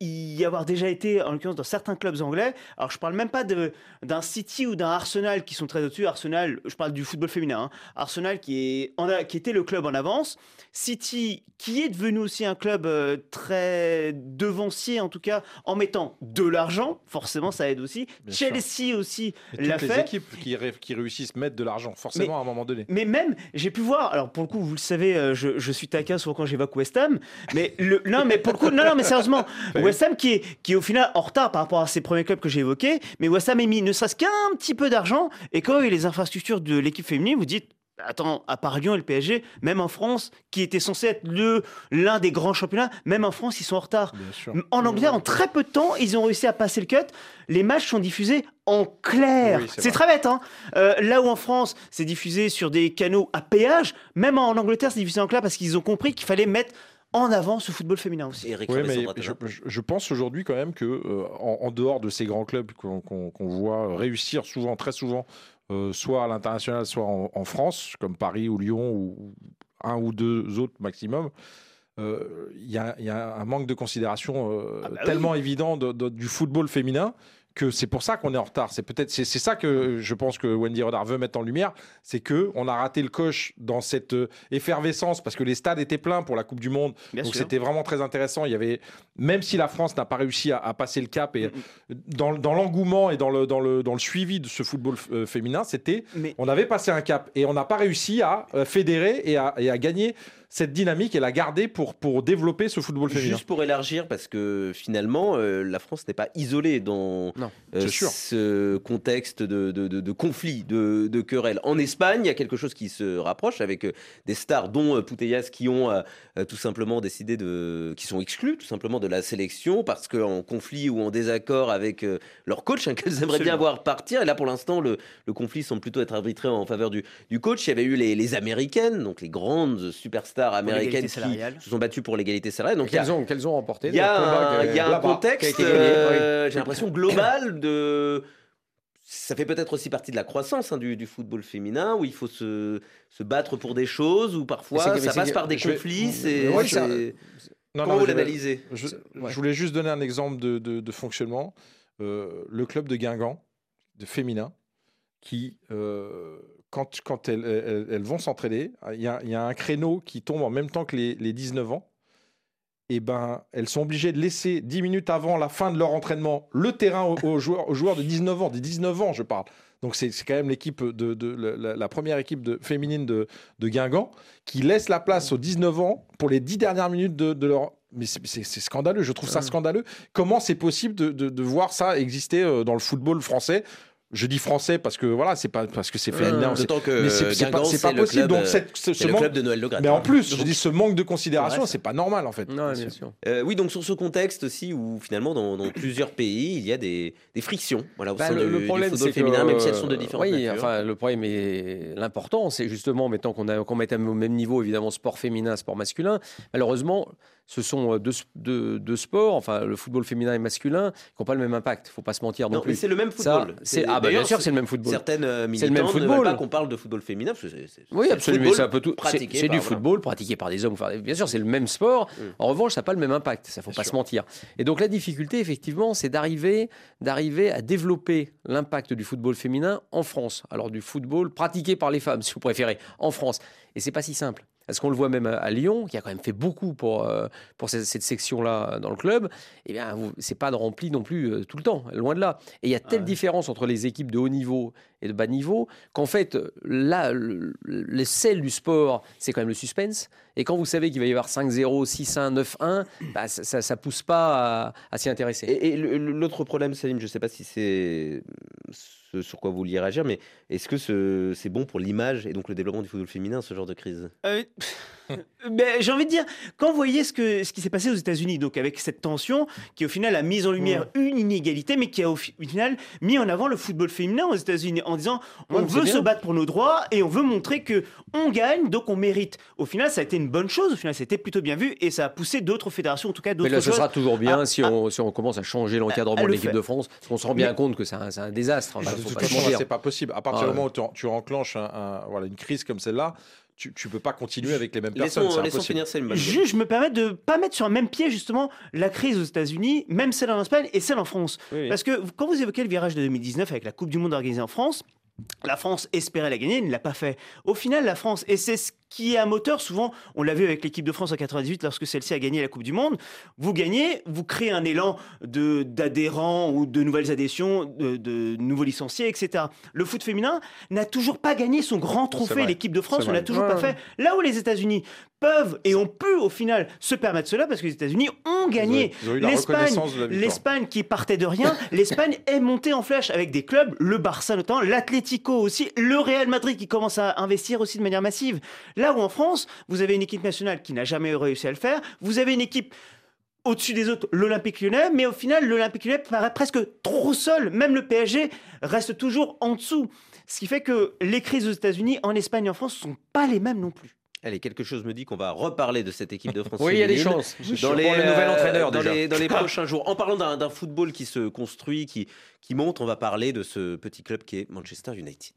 [SPEAKER 5] y avoir déjà été, en l'occurrence dans certains clubs anglais, alors je parle même pas de- d'un City ou d'un Arsenal qui sont très au-dessus, Arsenal, je parle du football féminin, hein. Arsenal qui, est en a- qui était le club en avance, City qui est devenu aussi un club euh, très devancier en tout cas, en mettant de l'argent, forcément ça aide aussi,
[SPEAKER 3] Bien sûr.
[SPEAKER 5] Chelsea aussi l'a
[SPEAKER 3] toutes les
[SPEAKER 5] fait.
[SPEAKER 3] équipes qui, ré- qui réussissent mettent de l'argent, forcément, à un moment donné.
[SPEAKER 5] Mais même, j'ai pu voir, alors pour le coup, vous le savez, euh, je, je suis taquin souvent quand j'évoque West Ham, mais le, non, mais pour le coup, non, non, mais sérieusement, (laughs) West Ham qui est, qui est au final en retard par rapport à ses premiers clubs que j'ai évoqués, mais West Ham a mis ne serait-ce qu'un petit peu d'argent, et quand il y a les infrastructures de l'équipe féminine, vous dites, Attends, à part Lyon et le PSG, même en France, qui était censé être le l'un des grands championnats, même en France, ils sont en retard. En Angleterre, en très peu de temps, ils ont réussi à passer le cut. Les matchs sont diffusés en clair.
[SPEAKER 3] Oui, c'est
[SPEAKER 5] très bête, hein. Euh, là où en France, c'est diffusé sur des canaux à péage, même en Angleterre, c'est diffusé en clair parce qu'ils ont compris qu'il fallait mettre en avant ce football féminin aussi.
[SPEAKER 2] Eric
[SPEAKER 3] Oui, mais je, je- je pense aujourd'hui quand même que euh, en, en dehors de ces grands clubs qu'on qu'on- qu'on voit réussir souvent, très souvent, euh, soit à l'international, soit en, en France, comme Paris ou Lyon ou un ou deux autres maximum, euh, il y, a, il y a un manque de considération euh,
[SPEAKER 5] Ah bah
[SPEAKER 3] tellement évident de- de- du football féminin que c'est pour ça qu'on est en retard. C'est peut-être c'est c'est ça que je pense que Wendy Renard veut mettre en lumière, c'est que on a raté le coche dans cette euh, effervescence parce que les stades étaient pleins pour la Coupe du Monde.
[SPEAKER 5] Bien
[SPEAKER 3] donc c'était vraiment très intéressant. Il y avait même si la France n'a pas réussi à, à passer le cap et dans, dans l'engouement et dans le, dans, le, dans le suivi de ce football euh, féminin, c'était on avait passé un cap et on n'a pas réussi à euh, fédérer et à, et à gagner cette dynamique et la garder pour, pour développer ce football féminin.
[SPEAKER 2] Juste pour élargir, parce que finalement, euh, la France n'est pas isolée dans euh, ce contexte de, de, de- de conflit, de, querelle. En Espagne, il y a quelque chose qui se rapproche avec euh, des stars, dont Putellas, qui ont euh, tout simplement décidé de. qui sont exclus tout simplement de la sélection parce qu'en conflit ou en désaccord avec leur coach, hein, qu'elles aimeraient bien voir partir. Et là, pour l'instant, le, le conflit semble plutôt être arbitré en faveur du, du coach. Il y avait eu les, les Américaines, donc les grandes superstars américaines
[SPEAKER 5] l'égalité
[SPEAKER 2] qui
[SPEAKER 5] salariale.
[SPEAKER 2] se sont battues pour l'égalité salariale. Donc a-
[SPEAKER 4] Qu'elles ont, qu'elles ont remporté
[SPEAKER 2] il y a un, y a contexte,
[SPEAKER 4] gagné,
[SPEAKER 2] euh,
[SPEAKER 4] oui.
[SPEAKER 2] j'ai l'impression, global de. Ça fait peut-être aussi partie de la croissance hein, du, du football féminin, où il faut se, se battre pour des choses, où parfois ça passe
[SPEAKER 4] que-
[SPEAKER 2] par des
[SPEAKER 3] je vais-
[SPEAKER 2] conflits. C'est,
[SPEAKER 3] Ouais, ça-
[SPEAKER 2] c'est-
[SPEAKER 3] Non,
[SPEAKER 2] Comment
[SPEAKER 3] non,
[SPEAKER 2] vous
[SPEAKER 3] je-
[SPEAKER 2] l'analysez
[SPEAKER 3] je,
[SPEAKER 4] Ouais.
[SPEAKER 3] je voulais juste donner un exemple de, de- de fonctionnement. Euh, le club de Guingamp, de féminin, qui, euh, quand, quand elles, elles- elles vont s'entraîner, il y, a- il y a un créneau qui tombe en même temps que les, les 19 ans. Et ben, elles sont obligées de laisser 10 minutes avant la fin de leur entraînement le terrain aux, aux joueurs, aux joueurs de 19 ans, des 19 ans, je parle. Donc c'est quand même l'équipe de, de- la- la, la première équipe de, féminine de, Guingamp qui laisse la place aux 19 ans pour les 10 dernières minutes de, leur. Mais c'est- scandaleux, je trouve ça scandaleux. Comment c'est possible de, de- de voir ça exister euh, dans le football français je dis français parce que voilà, c'est pas parce que c'est féminin. c'est-
[SPEAKER 2] D'autant que
[SPEAKER 3] mais c'est pas, possible.
[SPEAKER 2] club,
[SPEAKER 3] Donc
[SPEAKER 2] euh,
[SPEAKER 3] cette- ce,
[SPEAKER 2] le
[SPEAKER 3] manque-
[SPEAKER 2] club de Noël Le Graët.
[SPEAKER 3] Mais en plus, je dis ce manque de considération, c'est pas normal en fait.
[SPEAKER 4] Non, bien sûr.
[SPEAKER 2] Euh, oui, donc sur ce contexte aussi, où finalement dans, dans plusieurs pays, il y a des, des frictions voilà, au
[SPEAKER 4] Bah,
[SPEAKER 2] sein
[SPEAKER 4] le,
[SPEAKER 2] du,
[SPEAKER 4] le
[SPEAKER 2] du
[SPEAKER 4] problème, c'est
[SPEAKER 2] féminin,
[SPEAKER 4] que,
[SPEAKER 2] même si elles sont de différentes
[SPEAKER 4] oui,
[SPEAKER 2] natures.
[SPEAKER 4] enfin, le problème est l'important, c'est justement maintenant qu'on a qu'on mette au même niveau évidemment sport féminin, sport masculin. Malheureusement, ce sont euh, deux, deux, deux sports, enfin le football féminin et masculin, qui n'ont pas le même impact. Faut pas se mentir non,
[SPEAKER 2] Non,
[SPEAKER 4] plus.
[SPEAKER 2] mais c'est le même
[SPEAKER 4] Ça,
[SPEAKER 2] football.
[SPEAKER 4] c'est- ah bah, bien sûr, c'est le même football.
[SPEAKER 2] Certaines euh,
[SPEAKER 4] C'est le même
[SPEAKER 2] militantes ne veulent
[SPEAKER 4] football.
[SPEAKER 2] pas qu'on parle de football féminin. parce que c'est- c'est-
[SPEAKER 4] Oui, absolument.
[SPEAKER 2] football
[SPEAKER 4] C'est un peu tout. C'est
[SPEAKER 2] pratiqué
[SPEAKER 4] c'est
[SPEAKER 2] par-
[SPEAKER 4] du
[SPEAKER 2] voilà.
[SPEAKER 4] football pratiqué par des hommes. enfin, Bien sûr, c'est le même sport.
[SPEAKER 2] Mm.
[SPEAKER 4] En revanche, ça n'a pas le même impact. Ça faut pas se mentir. Et donc la difficulté, effectivement, c'est d'arriver, d'arriver à développer l'impact du football féminin en France. Alors du football pratiqué par les femmes, si vous préférez, en France. Et c'est pas si simple. Parce qu'on le voit même à, à Lyon, qui a quand même fait beaucoup pour, euh, pour cette, cette section-là dans le club. Eh bien, c'est pas de rempli non plus euh, tout le temps, loin de là. Et il y a telle différence entre les équipes de haut niveau et de bas niveau qu'en fait, là, le, le sel du sport, c'est quand même le suspense. Et quand vous savez qu'il va y avoir 5-0, 6-1, 9-1, bah, ça, ça pousse pas à, à s'y intéresser.
[SPEAKER 2] Et, l'autre problème, Salim, je ne sais pas si c'est sur quoi vous vouliez réagir, mais est-ce que ce- c'est bon pour l'image et donc le développement du football féminin, ce genre de crise?
[SPEAKER 5] Euh, (laughs) ben, j'ai envie de dire, quand vous voyez ce, que, ce qui s'est passé aux États-Unis, donc avec cette tension qui au final a mis en lumière une inégalité, mais qui a au, fi- au final mis en avant le football féminin aux États-Unis en disant on
[SPEAKER 4] Ouais, mais
[SPEAKER 5] veut se battre pour nos droits et on veut montrer que on gagne, donc on mérite. Au final, ça a été une bonne chose. Au final, c'était plutôt bien vu et ça a poussé d'autres fédérations, en tout cas
[SPEAKER 4] Mais
[SPEAKER 5] d'autres
[SPEAKER 4] là, ce sera toujours bien
[SPEAKER 5] à-
[SPEAKER 4] si, on, si on commence à changer l'encadrement
[SPEAKER 5] à
[SPEAKER 4] de l'équipe de France. Parce qu'on se rend bien
[SPEAKER 5] Mais-
[SPEAKER 4] compte que c'est un, désastre. Enfin,
[SPEAKER 3] Bah, de toute façon, c'est pas possible. À partir
[SPEAKER 4] Ah,
[SPEAKER 3] du moment où tu, tu enclenches un- un- voilà, une crise comme celle-là, tu, tu peux pas continuer avec les mêmes personnes.
[SPEAKER 2] Laissons, finir.
[SPEAKER 5] Juste, je me permets de pas mettre sur un même pied justement la crise aux États-Unis, même celle en Espagne et celle en France.
[SPEAKER 2] Oui, oui.
[SPEAKER 5] Parce que quand vous évoquez le virage de 2019 avec la Coupe du Monde organisée en France, la France espérait la gagner, elle ne l'a pas fait. Au final, la France, et c'est ce qui est un moteur, souvent, on l'a vu avec l'équipe de France en 98 lorsque celle-ci a gagné la Coupe du Monde, vous gagnez, vous créez un élan de- d'adhérents ou de nouvelles adhésions, de, de nouveaux licenciés, etc. Le foot féminin n'a toujours pas gagné son grand trophée, l'équipe de France, on l'a toujours
[SPEAKER 4] Ouais,
[SPEAKER 5] pas fait. Là où les États-Unis peuvent et ont pu au final se permettre cela parce que les États-Unis ont gagné.
[SPEAKER 3] Ils ont
[SPEAKER 5] L'Espagne, l'Espagne qui partait de rien, (laughs) l'Espagne est montée en flèche avec des clubs, le Barça notamment, l'Atlético aussi, le Real Madrid qui commence à investir aussi de manière massive. Là où en France, vous avez une équipe nationale qui n'a jamais réussi à le faire, vous avez une équipe au-dessus des autres, l'Olympique lyonnais, mais au final, l'Olympique lyonnais paraît presque trop seul. Même le PSG reste toujours en dessous. Ce qui fait que les crises aux États-Unis, en Espagne et en France, ne sont pas les mêmes non plus.
[SPEAKER 2] Allez, quelque chose me dit qu'on va reparler de cette équipe de France. (laughs)
[SPEAKER 4] Oui, il y a des chances.
[SPEAKER 2] Dans
[SPEAKER 4] pour
[SPEAKER 2] les,
[SPEAKER 4] le nouvel
[SPEAKER 2] euh,
[SPEAKER 4] entraîneur,
[SPEAKER 2] dans
[SPEAKER 4] déjà.
[SPEAKER 2] les, dans les (laughs) prochains jours. En parlant d'un d'un football qui se construit, qui, qui monte, on va parler de ce petit club qui est Manchester United.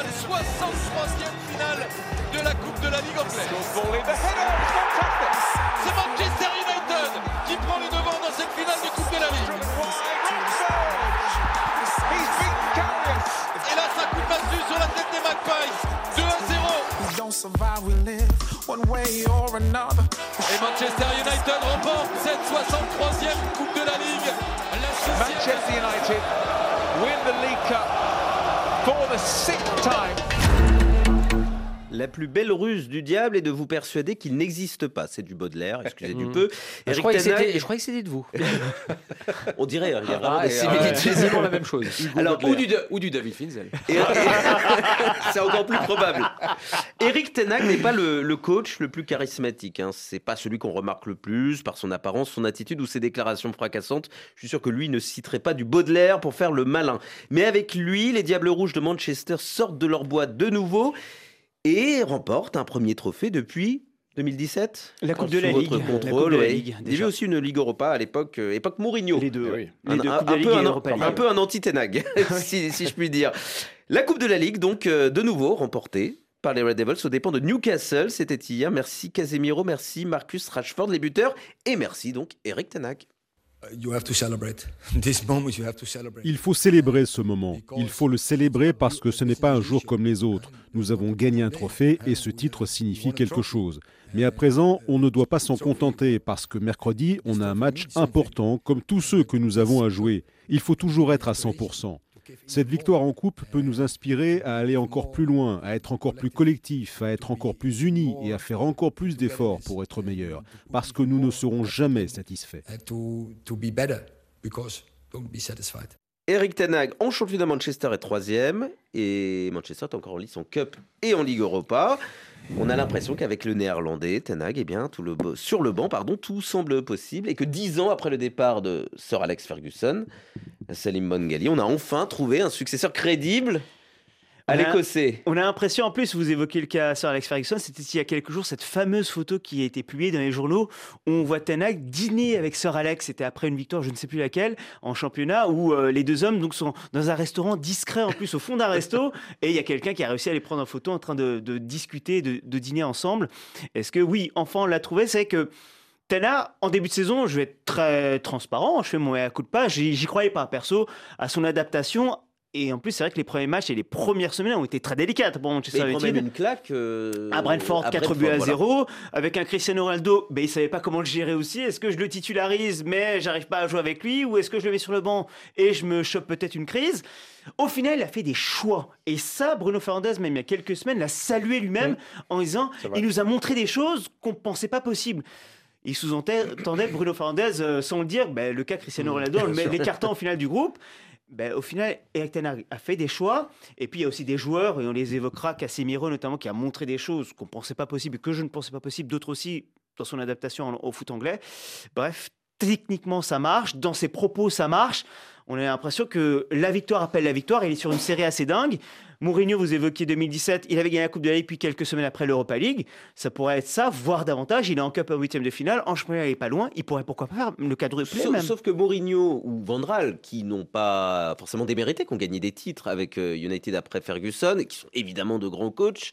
[SPEAKER 15] Newcastle, 63e finale de la Coupe de la Ligue anglaise. C'est Manchester United qui prend les devants dans cette finale de Coupe de la Ligue. Et là, ça coup de massue sur la tête des Magpies. 2 à 0. Et Manchester United remporte cette 63e Coupe de la Ligue.
[SPEAKER 16] Manchester United win the League Cup the sixth time.
[SPEAKER 2] La plus belle ruse du diable est de vous persuader qu'il n'existe pas. C'est du Baudelaire, excusez du
[SPEAKER 4] Mhm.
[SPEAKER 2] peu.
[SPEAKER 4] Je
[SPEAKER 2] Eric
[SPEAKER 4] croyais
[SPEAKER 2] Ten Hag-
[SPEAKER 4] c'était- je croyais que c'était de vous. (laughs)
[SPEAKER 2] On dirait, il y a vraiment
[SPEAKER 4] Ah,
[SPEAKER 2] des similitudes.
[SPEAKER 4] la même chose.
[SPEAKER 2] Alors,
[SPEAKER 4] ou, du, ou du David Finzel.
[SPEAKER 2] Et- (laughs) c'est encore plus probable. Eric Ten Hag n'est pas le, le coach le plus charismatique. Hein. C'est pas celui qu'on remarque le plus par son apparence, son attitude ou ses déclarations fracassantes. Je suis sûr que lui ne citerait pas du Baudelaire pour faire le malin. Mais avec lui, les Diables Rouges de Manchester sortent de leur boîte de nouveau et remportent un premier trophée depuis 2017
[SPEAKER 5] La Coupe de la Ligue. La Coupe
[SPEAKER 2] contrôle,
[SPEAKER 5] de la
[SPEAKER 2] ouais.
[SPEAKER 5] Ligue,
[SPEAKER 2] Il y avait aussi une Ligue Europa à l'époque, euh, époque Mourinho.
[SPEAKER 5] Les deux, oui.
[SPEAKER 2] Un,
[SPEAKER 5] Les deux,
[SPEAKER 2] un-
[SPEAKER 5] Coupe de la
[SPEAKER 2] un
[SPEAKER 5] Ligue
[SPEAKER 2] peu
[SPEAKER 5] et
[SPEAKER 2] un,
[SPEAKER 5] Europa League.
[SPEAKER 2] un peu un anti-Tenag, (laughs) (laughs) si, si je puis dire. La Coupe de la Ligue, donc, euh, de nouveau remportée par les Red Devils aux dépens de Newcastle. C'était hier. Merci Casemiro, merci Marcus Rashford, les buteurs, et merci donc Eric Tenag.
[SPEAKER 17] Il faut célébrer ce moment. Il faut le célébrer parce que ce n'est pas un jour comme les autres. Nous avons gagné un trophée et ce titre signifie quelque chose. Mais à présent, on ne doit pas s'en contenter parce que mercredi, on a un match important comme tous ceux que nous avons à jouer. Il faut toujours être à 100%. Cette victoire en coupe peut nous inspirer à aller encore plus loin, à être encore plus collectif, à être encore plus unis et à faire encore plus d'efforts pour être meilleurs, parce que nous ne serons jamais satisfaits.
[SPEAKER 2] Eric Tenag en championnat Manchester est troisième et Manchester est encore en Ligue en Cup et en Ligue Europa. On a l'impression qu'avec le néerlandais, Ten Hag, eh bien, tout le, sur le banc, pardon, tout semble possible et que dix ans après le départ de Sir Alex Ferguson, Salim Bongali, on a enfin trouvé un successeur crédible à
[SPEAKER 5] On a-
[SPEAKER 2] l'Écossais.
[SPEAKER 5] On a l'impression, en plus, vous évoquez le cas Sir Alex Ferguson, c'était il y a quelques jours cette fameuse photo qui a été publiée dans les journaux où on voit Ten Hag dîner avec Sir Alex, c'était après une victoire, je ne sais plus laquelle, en championnat, où euh, les deux hommes donc, sont dans un restaurant discret en plus, au fond d'un resto, (laughs) et il y a quelqu'un qui a réussi à les prendre en photo en train de, de discuter, de, de dîner ensemble. Est-ce que oui, enfin on l'a trouvé, c'est que Ten Hag, en début de saison, je vais être très transparent, je fais mon coup de pas, j'y croyais pas, perso, à son adaptation. Et en plus, c'est vrai que les premiers matchs et les premières semaines ont été très délicates pour Manchester
[SPEAKER 2] il prend même
[SPEAKER 5] United.
[SPEAKER 2] une claque euh,
[SPEAKER 5] À Brentford,
[SPEAKER 2] à
[SPEAKER 5] 4 buts à
[SPEAKER 2] voilà.
[SPEAKER 5] 0. Avec un Cristiano Ronaldo, ben, il savait pas comment le gérer aussi. Est-ce que je le titularise, mais j'arrive pas à jouer avec lui? Ou est-ce que je le mets sur le banc et je me chope peut-être une crise? Au final, il a fait des choix. Et ça, Bruno Fernandes, même il y a quelques semaines, l'a salué lui-même en disant il nous a montré des choses qu'on pensait pas possibles. Il sous-entendait Bruno Fernandes, euh, sans le dire, ben, le cas Cristiano Ronaldo, on le (laughs) met l'écartant au final du groupe. Ben, au final, Eric Ten a fait des choix. Et puis, il y a aussi des joueurs, et on les évoquera, Casemiro notamment, qui a montré des choses qu'on ne pensait pas possibles, que je ne pensais pas possibles, d'autres aussi dans son adaptation au foot anglais. Bref, techniquement, ça marche. Dans ses propos, ça marche. On a l'impression que la victoire appelle la victoire. Il est sur une série assez dingue. Mourinho, vous évoquiez 2017, il avait gagné la Coupe de la Ligue, puis quelques semaines après l'Europa League. Ça pourrait être ça, voire davantage. Il est en Cup en huitième de finale. En championnat, il est pas loin. Il pourrait pourquoi pas faire le quadruplé
[SPEAKER 2] Sauf,
[SPEAKER 5] même.
[SPEAKER 2] sauf que Mourinho ou Van Gaal, qui n'ont pas forcément démérité, qui ont gagné des titres avec euh, United après Ferguson, et qui sont évidemment de grands coachs,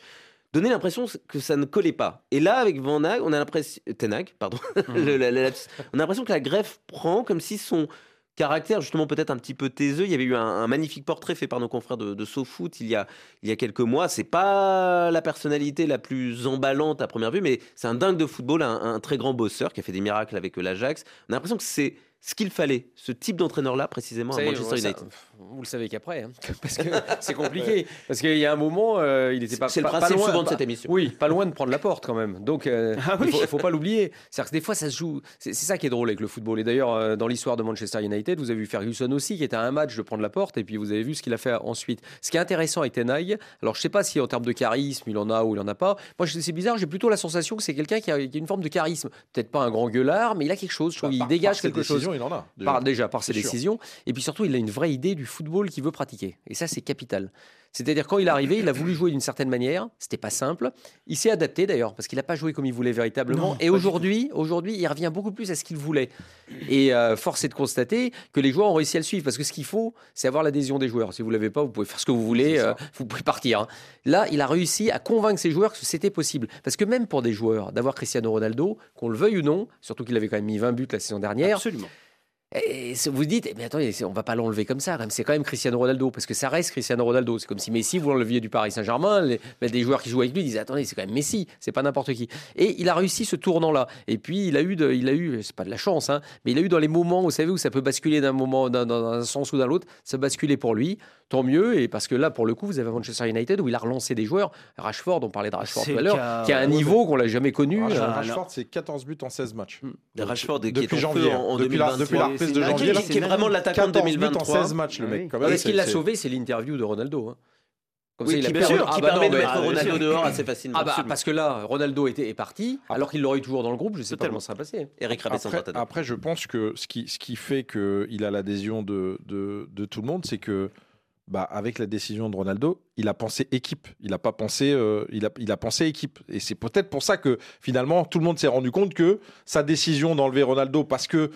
[SPEAKER 2] donnaient l'impression que ça ne collait pas. Et là, avec Van Hag, on a l'impression... Ten Hag, pardon. (laughs) Le- la- la- lapsus. on a l'impression que la greffe prend comme si son caractère, justement peut-être un petit peu taiseux. Il y avait eu un, magnifique portrait fait par nos confrères de, de SoFoot il y a, il y a quelques mois. C'est pas la personnalité la plus emballante à première vue, mais c'est un dingue de football, un, un très grand bosseur qui a fait des miracles avec euh, l'Ajax. On a l'impression que c'est ce qu'il fallait, ce type d'entraîneur-là précisément à Manchester
[SPEAKER 4] ça-
[SPEAKER 2] United.
[SPEAKER 4] vous le savez qu'après, hein, (laughs) parce que (laughs) c'est compliqué. Parce qu'il y a un moment, euh, il était pas.
[SPEAKER 2] C'est le
[SPEAKER 4] pas- pas
[SPEAKER 2] principe
[SPEAKER 4] loin-
[SPEAKER 2] souvent de cette émission.
[SPEAKER 4] Oui, pas loin de prendre la porte quand même. Donc, euh, (laughs)
[SPEAKER 5] Ah
[SPEAKER 4] il faut, faut pas l'oublier. C'est-à-dire que des fois, ça se joue. C'est c'est ça qui est drôle avec le football. Et d'ailleurs, euh, dans l'histoire de Manchester United, vous avez vu Ferguson aussi, qui était à un match de prendre la porte, et puis vous avez vu ce qu'il a fait ensuite. Ce qui est intéressant avec Ten Hag, alors je sais pas si en termes de charisme, il en a ou il en a pas. Moi, c'est bizarre. J'ai plutôt la sensation que c'est quelqu'un qui, a qui a une forme de charisme. Peut-être pas un grand gueulard, mais il a quelque chose. Je trouve, il
[SPEAKER 3] par-
[SPEAKER 4] dégage quelque chose.
[SPEAKER 3] Décisions, il en a, déjà.
[SPEAKER 4] Par- déjà par ses
[SPEAKER 3] sûr.
[SPEAKER 4] décisions. Et puis surtout, il a une vraie idée du football qu'il veut pratiquer. Et ça, c'est capital. C'est-à-dire quand il est arrivé, il a voulu jouer d'une certaine manière. C'était pas simple. Il s'est adapté d'ailleurs parce qu'il n'a pas joué comme il voulait véritablement.
[SPEAKER 5] Non,
[SPEAKER 4] et aujourd'hui, aujourd'hui, il revient beaucoup plus à ce qu'il voulait. Et euh, force est de constater que les joueurs ont réussi à le suivre parce que ce qu'il faut, c'est avoir l'adhésion des joueurs. Si vous l'avez pas, vous pouvez faire ce que vous voulez, euh, vous pouvez partir. hein. Là, il a réussi à convaincre ses joueurs que c'était possible. Parce que même pour des joueurs, d'avoir Cristiano Ronaldo, qu'on le veuille ou non, surtout qu'il avait quand même mis 20 buts la saison dernière.
[SPEAKER 5] Absolument.
[SPEAKER 4] Et vous dites, eh bien, attendez, on va pas l'enlever comme ça. C'est quand même Cristiano Ronaldo, parce que ça reste Cristiano Ronaldo. C'est comme si Messi, vous l'enleviez du Paris Saint-Germain, les, mais des joueurs qui jouent avec lui disaient, attendez, c'est quand même Messi, c'est pas n'importe qui. Et il a réussi ce tournant-là. Et puis il a eu, de, il a eu, c'est pas de la chance, hein, mais il a eu dans les moments, vous savez, où ça peut basculer d'un moment, d'un- dans un sens ou dans l'autre, ça basculait pour lui. Tant mieux, et parce que là, pour le coup, vous avez Manchester United où il a relancé des joueurs. Rashford, on parlait de Rashford
[SPEAKER 5] C'est
[SPEAKER 4] tout à l'heure, qui a un
[SPEAKER 5] ouais,
[SPEAKER 4] niveau qu'on l'a jamais connu.
[SPEAKER 3] Rashford,
[SPEAKER 4] Euh,
[SPEAKER 3] Rashford, c'est 14 buts en 16 matchs.
[SPEAKER 2] Rashford qui est
[SPEAKER 3] depuis janvier.
[SPEAKER 2] en- en
[SPEAKER 3] depuis, la,
[SPEAKER 2] 2023.
[SPEAKER 3] depuis la reprise de janvier.
[SPEAKER 2] qui- qui est vraiment l'attaquant de
[SPEAKER 3] 14 buts en
[SPEAKER 2] 2023.
[SPEAKER 3] 16 matchs, le mec. quand même,
[SPEAKER 4] Et ce qui l'a sauvé, c'est l'interview de Ronaldo. hein. Comme
[SPEAKER 2] Oui,
[SPEAKER 4] ça, il
[SPEAKER 2] qui
[SPEAKER 4] a
[SPEAKER 2] permet-
[SPEAKER 4] perdu-
[SPEAKER 2] qui
[SPEAKER 4] bah
[SPEAKER 2] permet
[SPEAKER 4] non,
[SPEAKER 2] de mettre
[SPEAKER 4] ah,
[SPEAKER 2] Ronaldo
[SPEAKER 4] sûr.
[SPEAKER 2] dehors assez facilement,
[SPEAKER 4] Ah bah, parce que là, Ronaldo était, est parti, alors qu'il l'aurait toujours dans le groupe. Je sais pas comment ça va passer.
[SPEAKER 2] Eric
[SPEAKER 3] Après, après, je pense que ce qui, ce qui fait qu'il a l'adhésion de, de, de tout le monde, c'est que bah, avec la décision de Ronaldo, il a pensé équipe. Il n'a pas pensé, euh, il a, il a pensé équipe. Et c'est peut-être pour ça que finalement tout le monde s'est rendu compte que sa décision d'enlever Ronaldo, parce que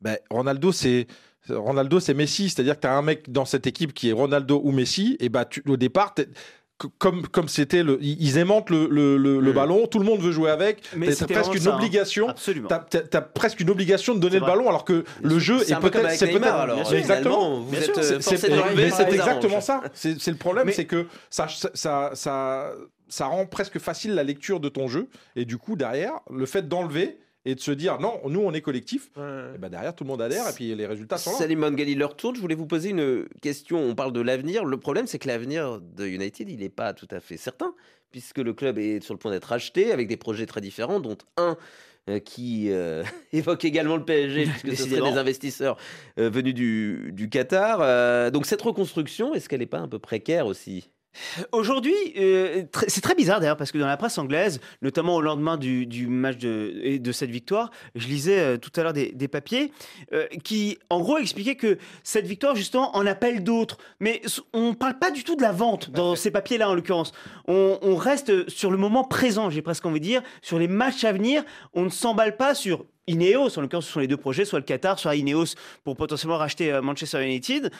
[SPEAKER 3] bah, Ronaldo c'est Ronaldo c'est Messi, c'est-à-dire que tu as un mec dans cette équipe qui est Ronaldo ou Messi, et bah tu, au départ comme comme c'était le ils aimantent le, le, le- le ballon, tout le monde veut jouer avec,
[SPEAKER 5] Mais
[SPEAKER 3] t'as presque une
[SPEAKER 5] ça, hein.
[SPEAKER 3] obligation.
[SPEAKER 5] Absolument.
[SPEAKER 3] T'as, presque une obligation de donner le ballon alors que le jeu est peut-être c'est peut-être exactement.
[SPEAKER 2] Vous êtes, euh,
[SPEAKER 3] c'est- exactement ça. C'est, le problème c'est que ça, ça ça ça rend presque facile la lecture de ton jeu. Et du coup derrière le fait d'enlever et de se dire non nous on est collectif et ben derrière tout le monde adhère et puis les résultats sont là
[SPEAKER 2] Salim Mangali, leur tour. Je voulais vous poser une question. On parle de l'avenir. Le problème, c'est que l'avenir de United, il n'est pas tout à fait certain, puisque le club est sur le point d'être acheté avec des projets très différents, dont un euh, qui euh, (laughs) évoque également le PSG, (laughs) puisque ce serait
[SPEAKER 5] Décidément.
[SPEAKER 2] des investisseurs euh, venus du, du Qatar. Euh, donc cette reconstruction, est-ce qu'elle n'est pas un peu précaire aussi?
[SPEAKER 5] Aujourd'hui, euh, tr- c'est très bizarre d'ailleurs parce que dans la presse anglaise, notamment au lendemain du, du match de, de cette victoire, je lisais euh, tout à l'heure des, des papiers euh, qui, en gros, expliquaient que cette victoire justement en appelle d'autres. Mais on ne parle pas du tout de la vente dans ces papiers-là en l'occurrence. On, on reste sur le moment présent, j'ai presque envie de dire, sur les matchs à venir. On ne s'emballe pas sur Ineos, en l'occurrence, ce sont les deux projets, soit le Qatar, soit Ineos pour potentiellement racheter Manchester United.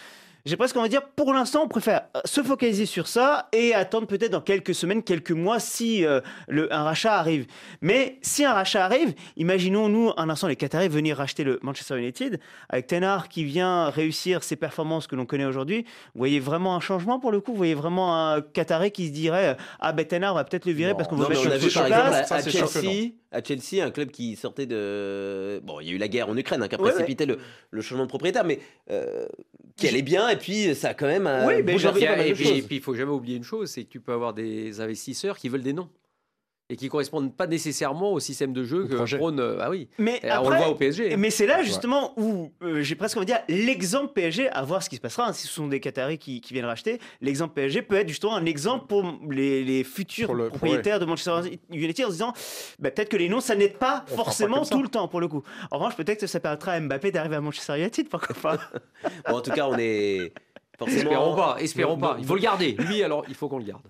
[SPEAKER 5] J'ai presque envie de dire, pour l'instant, on préfère euh, se focaliser sur ça et attendre peut-être dans quelques semaines, quelques mois, si euh, le, un rachat arrive. Mais si un rachat arrive, imaginons-nous un instant les Qataris venir racheter le Manchester United, avec Tenard qui vient réussir ses performances que l'on connaît aujourd'hui. Vous voyez vraiment un changement pour le coup? Vous voyez vraiment un Qataris qui se dirait, ah ben Tenard, on va peut-être le virer parce qu'on veut mettre
[SPEAKER 2] on a vu par exemple à. Chelsea, à Chelsea, un club qui sortait de. Bon, il y a eu la guerre en Ukraine hein, qui a
[SPEAKER 5] Ouais,
[SPEAKER 2] précipité Le, le changement de propriétaire, mais euh, qui allait bien, et puis ça a quand même. euh,
[SPEAKER 5] Oui, mais
[SPEAKER 4] Et
[SPEAKER 2] de
[SPEAKER 4] puis,
[SPEAKER 2] choses.
[SPEAKER 4] et puis, il faut jamais oublier une chose, c'est que tu peux avoir des investisseurs qui veulent des noms et qui correspondent pas nécessairement au système de jeu que
[SPEAKER 3] projet.
[SPEAKER 4] prône. euh, Ah oui.
[SPEAKER 5] Mais
[SPEAKER 4] on le voit au PSG.
[SPEAKER 5] Mais c'est là justement où euh, j'ai presque envie de dire l'exemple PSG, à voir ce qui se passera. hein, si ce sont des Qataris qui, qui viennent racheter, l'exemple PSG peut être justement un exemple pour les, les futurs
[SPEAKER 3] Pour le-
[SPEAKER 5] propriétaires de Manchester United en se disant bah, peut-être que les noms ça n'aide pas
[SPEAKER 3] On fera pas
[SPEAKER 5] forcément tout le temps pour le coup. En revanche, peut-être que ça permettra à Mbappé d'arriver à Manchester United, pourquoi pas. (laughs)
[SPEAKER 2] Bon, en tout cas, on est. Forcément...
[SPEAKER 4] Espérons pas, espérons pas. Il faut le garder. Lui, alors, il faut qu'on le garde.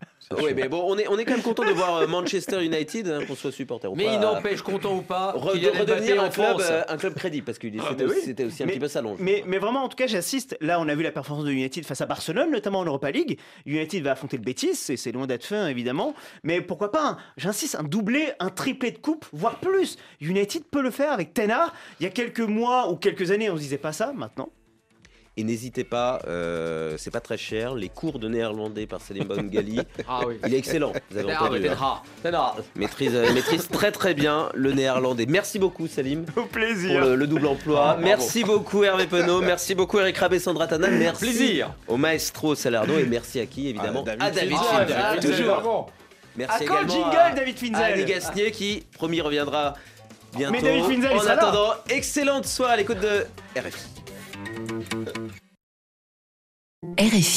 [SPEAKER 2] Oui, mais bon, on est, on est quand même content de voir euh, Manchester United, hein, qu'on soit supporter ou
[SPEAKER 4] Mais
[SPEAKER 2] pas.
[SPEAKER 4] il n'empêche, content ou pas,
[SPEAKER 2] redevenir
[SPEAKER 4] en
[SPEAKER 2] un club,
[SPEAKER 4] France.
[SPEAKER 2] euh, un club crédible, parce que c'était
[SPEAKER 5] oui.
[SPEAKER 2] aussi, c'était aussi un
[SPEAKER 5] Mais-
[SPEAKER 2] petit peu ça l'enjeu.
[SPEAKER 5] Mais, mais vraiment, en tout cas, j'assiste. Là, on a vu la performance de United face à Barcelone, notamment en Europa League. United va affronter le Betis, et c'est loin d'être fin, évidemment. Mais pourquoi pas, un- j'insiste, un doublé, un triplé de coupe, voire plus. United peut le faire avec Tenard. Il y a quelques mois ou quelques années, on se disait pas ça. Maintenant,
[SPEAKER 2] Et n'hésitez pas, euh, c'est pas très cher, les cours de néerlandais par Salim Bongali. (laughs)
[SPEAKER 4] Ah oui.
[SPEAKER 2] Il est excellent, vous avez entendu. hein. Maîtrise, euh, maîtrise très très bien le néerlandais. Merci beaucoup Salim
[SPEAKER 5] au
[SPEAKER 2] pour
[SPEAKER 5] plaisir.
[SPEAKER 2] le, le double emploi.
[SPEAKER 4] Ah,
[SPEAKER 2] merci beaucoup Hervé Penaud, merci beaucoup Eric Rabé Sandra Tana, merci
[SPEAKER 4] Plaisir.
[SPEAKER 2] au maestro Salardo et merci à qui évidemment?
[SPEAKER 3] Ah,
[SPEAKER 2] À David Finzel.
[SPEAKER 3] Ah,
[SPEAKER 2] toujours.
[SPEAKER 3] évidemment.
[SPEAKER 2] Merci
[SPEAKER 5] À quand le
[SPEAKER 2] également
[SPEAKER 5] jingle,
[SPEAKER 2] à-
[SPEAKER 5] David Finzel?
[SPEAKER 2] À Annie Gasnier qui, promis, reviendra bientôt.
[SPEAKER 5] Mais David Finzel, il
[SPEAKER 2] en
[SPEAKER 5] sera là.
[SPEAKER 2] attendant, excellente soirée à l'écoute de RFI.
[SPEAKER 18] RFI.